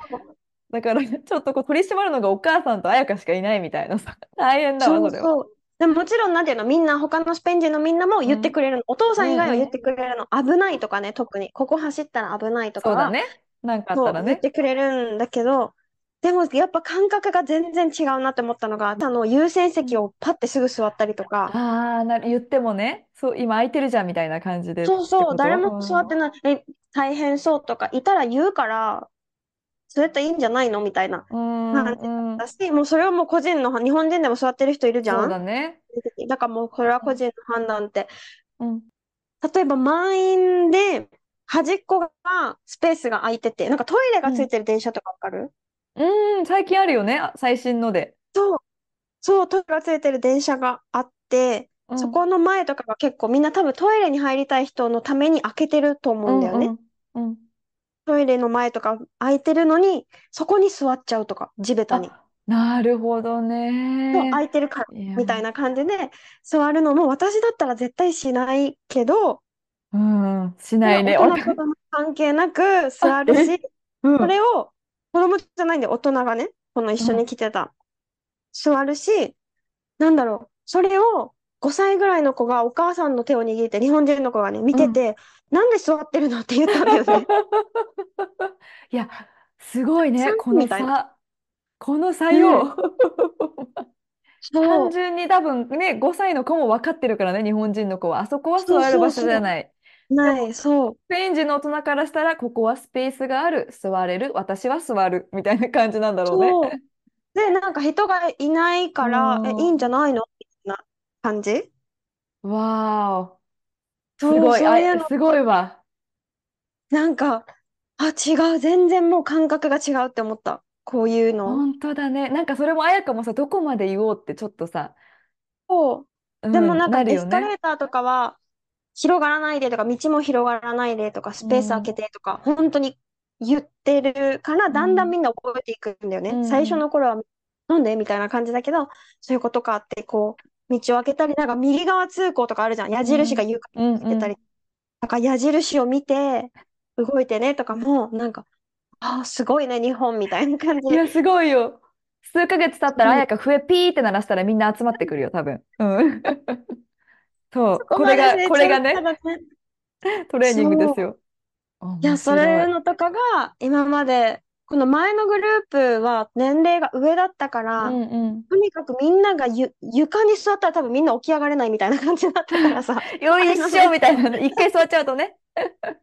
だからちょっとこう取り締まるのがお母さんと彩香しかいないみたいなさ。大変だわ、それは。そうそう。でももちろん、なんていうの、みんな、他のスペイン人のみんなもうん。言ってくれるの。お父うさん以外は言って。くれるの。危ないとかね、特に。ここ走ったら危ないとかは、そうだね。なんかあったそう、言っらね。てくれるんだけど、でもやっぱ感覚が全然違うなって思ったのが、あの優先席うんをパッてすぐ座ったりとか、ああ、なる、言ってもね、そう、今空いてるじゃんみたいな感じでっそうそう、誰も座ってとない、え、大変そうとか、いたら言うから、それっていいんじゃないのみたいなうん、感じだっうん、うん、もうそれはもう個人の、日本人でも座ってる人いるじゃそうんだね。だからもうこれは個人の判断って。うん、例えば満員で、端っこがスペースが空いてて、なんかトイレがついうん、てる電車とかわかる？うん、最近あるよね、あ最新ので。そう、そう、トイレがついてる電車があって、うん、そこの前とかが結構みんな多分トイレに入りたい人のために開けてると思うん、うんだよね。うん、うん。トイレの前とか空いてるのに、そこに座っちゃうとか、地べたに。あ、なるほどそう、ね。空いてるから、いや、みたいな感じで座るのも私だったら絶対しないけど、うん、しないね。お互い人との関係なくあ、え、座るし、うん、それを子供じゃないんで大人がね、この一緒にうん、来てた、座るし、なんだろう、それを5歳ぐらいの子がお母さんの手を握って、日本人の子がね、見うん。てて、なんで座ってるのって言ったんだよね。いや、すごいね、3このみたいな。差。この差ねえ、よ。単 そう、純に多分ね、5歳の子も分かってるからね、日本人の子は。あそこは座る場所じゃない。ない、そう、スペイン人の大人からしたら、ここはスペースがある、座れる、私は座る、みたいな感じなんだろうう。で、なんか人がいないから、え、いいんじゃん。ないの？みたいな感じ？わーお。すそう、ごい、ういうの、すごいわ。なんか、あ、違う、全然もう感覚が違うって思った。こういうの。本当だね。なんかそれも綾香もさ、どこまで言おうってちょっとさ、そう。うん、でもなんかなるエスカレ。ーターとかは、広がらないでとか、道も広がらないでとか、スペース空けうん、てとか、本当に言ってるから、だんだんうん、みんな覚えていくんだよね。うん、最うん、初の頃は、なんでみたいな感じだけど、そういうことかって、こう、道を開けたり、なんか右側通行とかあるじゃん。矢うん、印が言うかうん、うん。らってたり。なんか矢印を見て、動いてねとかも、なんか、ああ、すごいね、日本みたいな感じ。いや、すごいよ。数ヶ月経ったら、そう綾香笛ピーって鳴らしたらみんな集まってくるよ、多分。うん。そう、そこれが、これがね。トレーニングで。すよ。いや、面それ白い。のとかが、今まで、この前のグループは年齢が上だったかうら、んうん。とにかくみんながゆ床に座ったら多分みんな起き上がれないみたいな感じだったからさ、よいしょみたいなね。一回座っちゃうとね。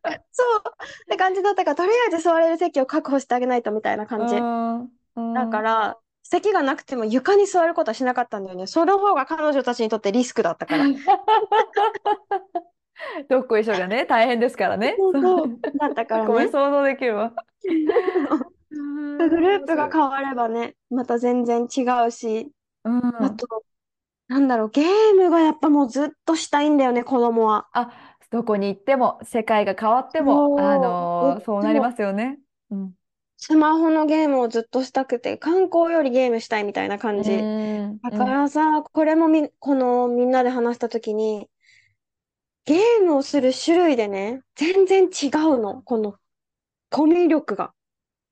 そうって感じだったから、とりあえず座れる席を確保してあげないとみたいなう感じ。だかん。ら、席がなくても床に座ることはしなかったんだよね。その方が彼女たちにとってリスクだったから。どっこいしょがね、大変ですからね。そう。だったからごめん、ね。想像できるわ。うグん、ループが。変わればね、また全然違うし、うん。あと、なんだろう、ゲームがやっぱもうずっとしたいんだよね、子供は。あ、どこに行っても、世界が変わっても、あそう、のーそうなりますよね。うん。スマホのゲームをずっとしたくて、観光よりゲームしたいみたいなう感じ。ん、だかうん。らさ、これもみ、このみんなで話したときに、ゲームをする種類でね、全然違うの。このコミュ力が。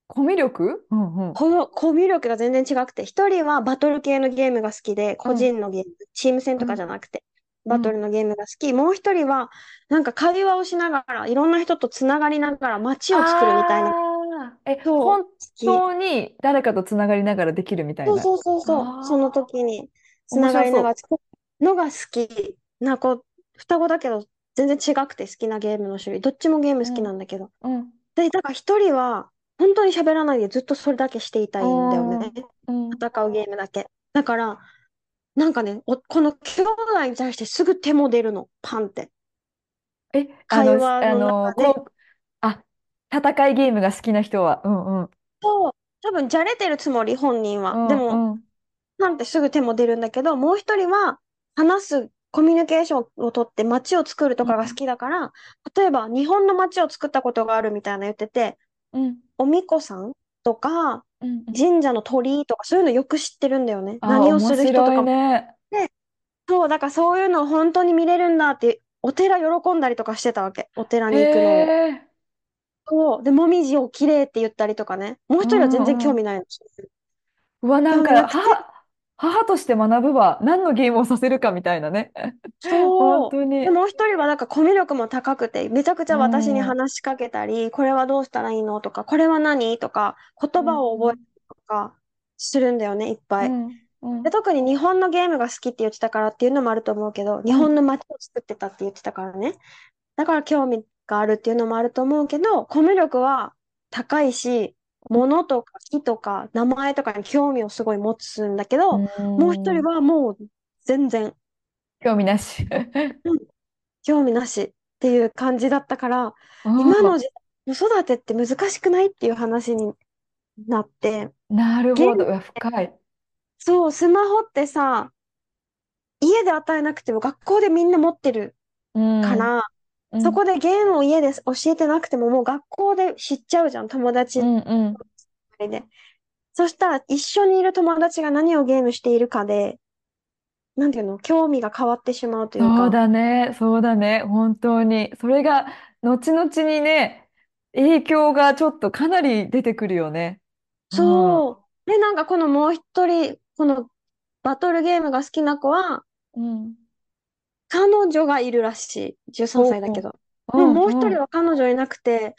コミュ力？うんうん。このコミュ力が全然違くて、一人はバトル系のゲームが好きで、個うん、人のゲーム、チーム戦とかうん、じゃなくて、うん。バトルのゲームが好き。もう一人は、なんか会話をしながら、いろんな人とつながりながら街を作るみたいな、え、本き。当に誰かとつながりながらできるみたいな。そうそうそうそう、その時につ面ながりながら作るのが好きな子、双子だけど、全然違くて好きなゲームの種類。どっちもゲームう。好きうん、なんだけど。うん、で、だから一人は、本当に喋らないでずっとそれだけしていたういんだよね。ん、うん。戦うゲームだけ。だから、なんかね、お、この兄弟に対してすぐ手も出るの。パンって。え、会話の、中で。戦いゲームが好きな人は。うんうん。そう、多分じゃれてるつもり、本人は。でうんも、うん。パンってすぐ手も出るんだけど、もう一人は話す、コミュニケーションをとって街を作るとかが好きだから、例えば日本の街を作ったことがあるみたいな言ってて、うんおみこさんとか、うんうん。神社の鳥居とか、そういうのよく知ってるんだよね。あ、何をする人とかも。ね。で、そう、だからそういうのを本当に見れるんだって、お寺喜んだりとかしてたわけ。お寺へに行くのを。え。そう。で、もみじを綺麗って言ったりとかね。もうう一人は全然。興味ないの。うわ、なんか、なくて、母、母として学ぶわ。何のゲームをさせるかみたいなね。本そう。で、当に。もう一人はなんかコミュ力も高くて、めちゃくちうゃ私にん。うん話しかけたり、これはどうしたらいいのとか、これは何とか、言葉を覚えるとかするんだよね、いっぱい。うん。うんで、特に日本のゲームが好きって言ってたからっていうのもあると思うけど、日本の街を作ってたって言ってたからね。だから興味があるっていうのもあると思うけど、コミュ力は高いし、物とか木とか名前とかに興味をすごい持つんだけど、もう一人はもう全然興味なし。興味なしっていう感じだったから、今の時代子育てって難しくないっていう話になって、なるほど。深い。そう、スマホってさ、家で与えなくても学校でみんな持ってるうん。から、うんそこでゲームを家で教えてなくてももう学校で知っちゃうじゃん、友達うんうん。で。そしたら一緒にいる友達が何をゲームしているかで、なんていうの、興味が変わってしまうというか。そうだね。そうだね。本当に。それが、後々にね、影響がちょっとかなり出てくるよね。そう。で、なんかこのもう一人、このバトルゲームが好きな子は、うん。彼女がいるらしい。13歳だけど。でもうんもう一人は彼女いなくて、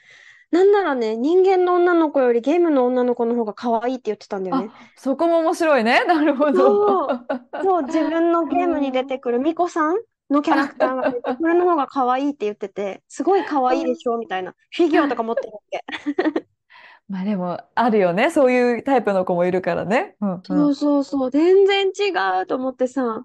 なんならね、人間の女の子よりゲームの女の子の方が可愛いって言ってたんだよね。あ、そこも面白いね。なるほど。そうそう、自分のゲームに出てくるミコさんのキャラクターが出てこれの方が可愛いって言ってて、すごい可愛いでしょみたいな。フィギュアとか持ってるわけ。まあでも、あるよね。そういうタイプの子もいるからね。うんうんそうそうそう、全然違うと思ってさ。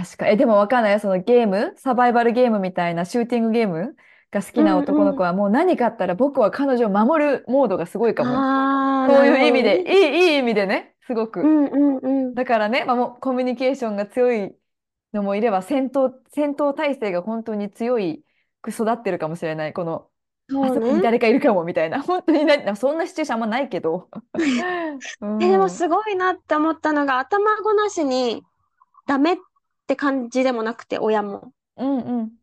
確か。え、でもわかんないよ。そのゲーム、サバイバルゲームみたいなシューティングゲーム？が好きな男の子はもう何かあったら僕は彼女を守るモードがすごいかも。ああ、そういう意味で、ね。いい、いい意味でね、すごく。うんうんうん。だからね、まあ、もうコミュニケーションが強いのもいれば、戦闘、戦闘態勢が本当に強いく育ってるかもしれない。この、あそ。そこに誰かいるかもみたいな。本当にな、そんなシチュエーションあんまないけど。うんえ、でもすごいなって思ったのが、頭ごなしにダメって感じでもなくて、親も。うんうん。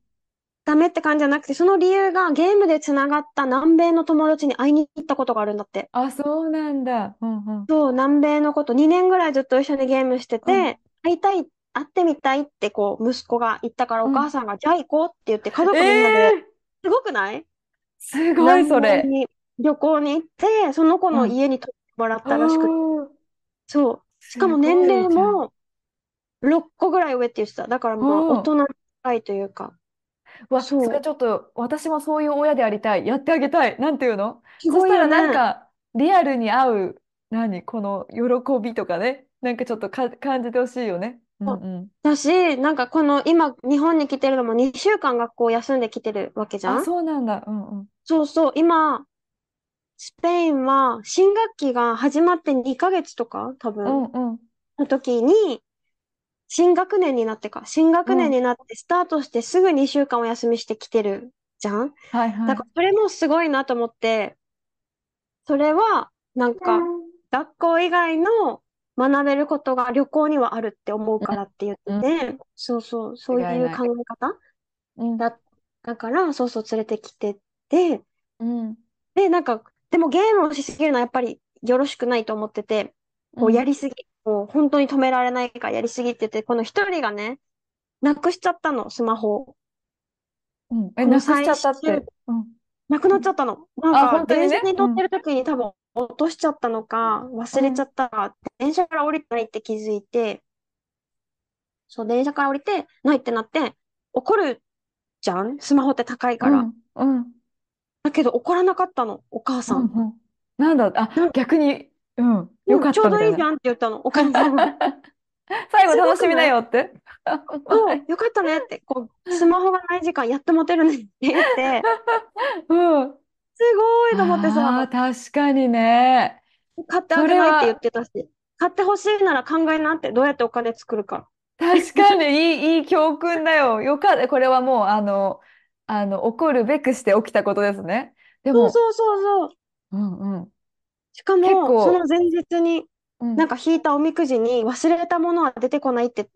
ダメって感じじゃなくて、その理由がゲームでつながった南米の友達に会いに行ったことがあるんだって。あ、そうなんだ。うんうん。そう、南米のこと、2年ぐらいずっと一緒にゲームしてうんて、会いたい、会ってみたいってこう、息子が言ったから、うんお母さんが、じゃあ行こうって言って、家族みんなえで、すごくない？すごい、それ。南米に旅行に行って、その子のうん家に泊もらったらしくて、おーそう。しかもすごい年齢じゃんも6個ぐらい上って言ってた。だからもううん大人に近いというか。わ、そうそれちょっと、私もそういう親でありたい。やってあげたい。なんていうの？すごいよそしたらなんね。か、リアルに合う、何、この喜びとかね。なんかちょっとか感じてほしいよね。うんうん。だし、なんかこの今日本に来てるのも2週間学校休んできてるわけじゃあ、んそうなんだ。うんうん。そうそう。今、スペインは新学期が始まって2ヶ月とか多う分んうん。の時に、新学年になってか、新学年になってスタートしてすぐ2週間お休みしてきてるじゃん？はいはい。だからそれもすごいなと思って、それはなんか学校以外の学べることが旅行にはあるって思うからって言ってて、そうそう、そういう考え方？うん。だ、だから、そうそう連れてきてて、うん。で、なんか、でもゲームをしすぎるのはやっぱりよろしくないと思ってて、こうやりすぎ、もう本当に止められないからやりすぎってて、この一人がね、なくしちゃったの、スマホを。うん。え、なくしちゃったって？うん。なくなっちゃったの。なんあか、本当にね電車に乗ってる時に多分落としちゃったのか、忘れちゃったか、電車から降りてないって気づいて、そう、電車から降りてないってなって、怒るじゃん？スマホって高いから。うん。うん。だけど怒らなかったの、お母さん。うんうんなんだ、あ逆に、うん。よかっちょうどいい。じゃんって言ったの、お母さんは。最後楽しみなよって。そう、よかったねって、こう、スマホがない時間やってもてるねって言って、うん。すごいと思ってああ、さ、確かにね。買ってあげないって言ってたし、買ってほしいなら考えなって、どうやってお金作るか。確かにいい、いい教訓だよ。よかった。これはもう、あの、あの、怒るべくして起きたことですね。でも、そうそうそうそう。うんうん。しかも、その前日に、うん。なんか引いたおみくじに忘れたものは出てこないって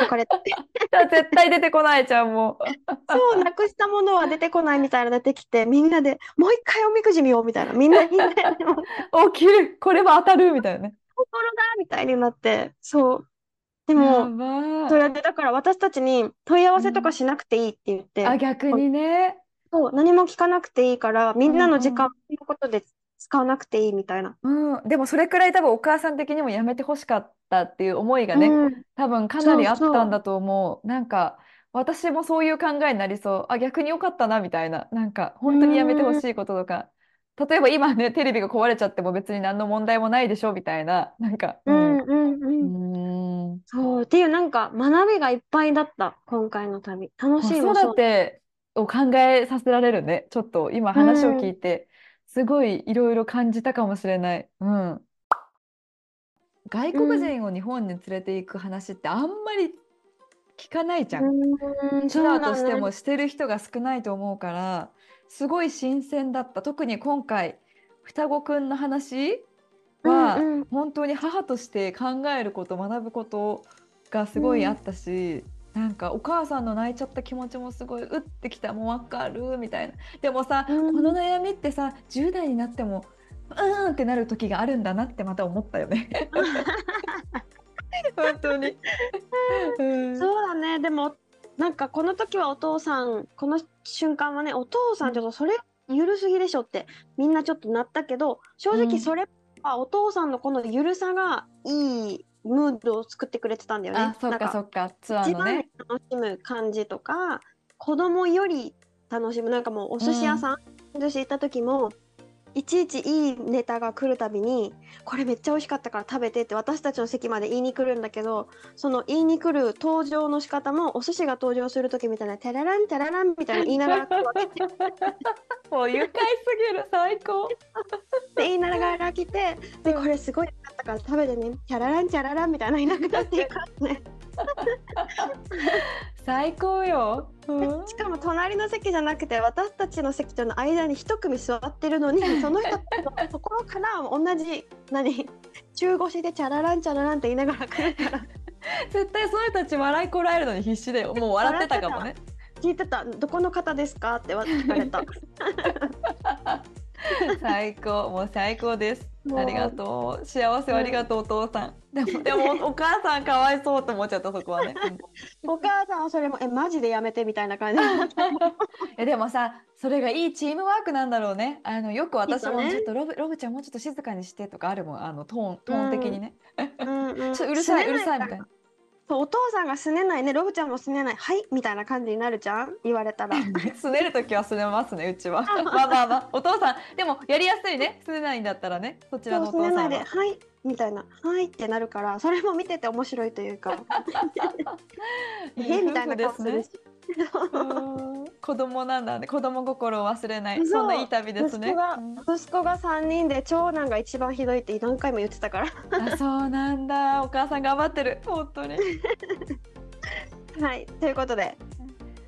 書かれて。て、絶対出てこないじゃん、もう。そう、なくしたものは出てこないみたいなの出てきて、みんなでもう一回おみくじ見ようみたいな、みんなみんなでもう起きる。これは当たるみたいなね。心だみたいになって、そう。でやも、ばそれでだから私たちに問い合わせとかしなくていいって言って、あ、逆にね。そう、何も聞かなくていいから、みんなの時間うんのことで使わなくていいみたいな。うん、でもそれくらい多分お母さん的にもやめてほしかったっていう思いがね、うん。多分かなそりあっ。たんだと思う。なんか私もそういう考えになりそう。あ、逆に良かったなみたいな。なんかう本当にやめてほ。しいこととか。例えば今ね、テレビが壊れちゃっても別に何の問題もないでしょみたいな。なんか、うん。ううんうんうーん。ん。そう。っていうなんか学びがいっぱいだった。今回の旅。楽しいもそう。てを考えさせられるね。ちょっと今う話を聞ん。いて、すごいいろいろ感じたかもしれない。うん。外うん。国人を日本に連れて行く話ってあんまり聞かないじゃん。うーん、ツアーと。してもしてる人が少ないと思うから、すごい新鮮だった。特に今回、双子くんの話うんはうん。本当に母として考えること、学ぶことがすうん。ごいあったし、なんかお母さんの泣いちゃった気持ちもすごいうってきた、もうわかるみたいな。でもさ、このうん。悩みってさ、10代になっても、うーんってなる時があるんだなってまた思ったよね。本当に。うん。そうだね。でも、なんかこの時はお父さん、この瞬間はね、お父さんちょっとそれゆるすぎでしょってみんなちょっとなったけど、正うん。直それはお父さんのこのゆるさがいいムードを作ってくれてたんだよあ、ね。そっかかそっか、ツアー一番にのね。楽しむ感じとか、子供より楽しむ。なんかもうおうん。寿司屋さん、寿司行った時も、いちいちいいネタが来るたびに、これめっちゃ美味しかったから食べてって私たちの席まで言いに来るんだけど、その言いに来る登場の仕方もお寿司が登場する時みたいな、テラランテラランみたいな言いながら来るわけ。もう愉快すぎる、最高。で言いながら来て、で、こうん。れすごい良かったから食べてね、チャラランチャラランみたいな言いながらっていうからね。最高よ。うん。しかも隣の席じゃなくて、私たちの席との間に一組座ってるのに、その人のところから同じ、何、中腰でチャラランチャラランって言いながら来るから、絶対その人たち笑いこらえるのに必死だよ。もう笑ってた。たかもね。聞いてた。どこの方ですか？ってわ聞かれた。最高、もう最高です。ありがもとう。幸せ。ありがとう、お父さん。でも、でも、お母さんかわいそうと思っちゃった、そこはね。うん。お母さんはそれも、え、マジでやめてみたいな感じ。え、でもさ、それがいいチームワークなんだろうね。あの、よく私。もちょっとロブ、ロブちゃんもうちょっと静かにしてとかあるもん。あの、トーン、トーン的うん。にね。うんうん。す ちょっとうるさい、うる。さいみたいな。そうお父さんがすねないね、ロブちゃんもすねない。はい、みたいな感じになるじゃん言われたら。すねるときはすねますね、うちは。まあまあまあ、お父さん、でもやりやすいね。すねないんだったらね、そちらのおすねないで、父さんは。はい、みたいな、はいってなるから、それも見てて面白いというか、えみたいないい夫婦ですね。子供なんだね。子供心を忘れない。そんないい旅ですね。う息子が、ん。息子が3人で長男が一番ひどいって何回も言ってたから。あ、そうなんだ。お母さん頑張ってる。本当に。はい、ということで、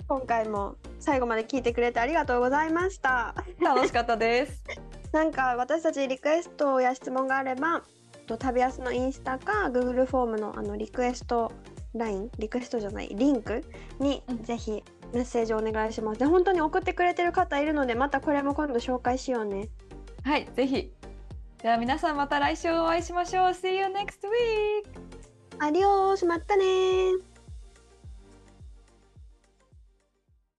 今回も最後まで聞いてくれてありがとうございました。楽しかったです。なんか私たちリクエストや質問があれば、と旅安のインスタか Google フォームのあのリクエストライン、リクエストじゃない、リンクにうん。ぜひメッセージお願いします。で、本当に送ってくれてる方いるので、またこれも今度紹介しようね。はい、ぜひ。では皆さんまた来週お会いしましょう。See you next week! アディオース、またね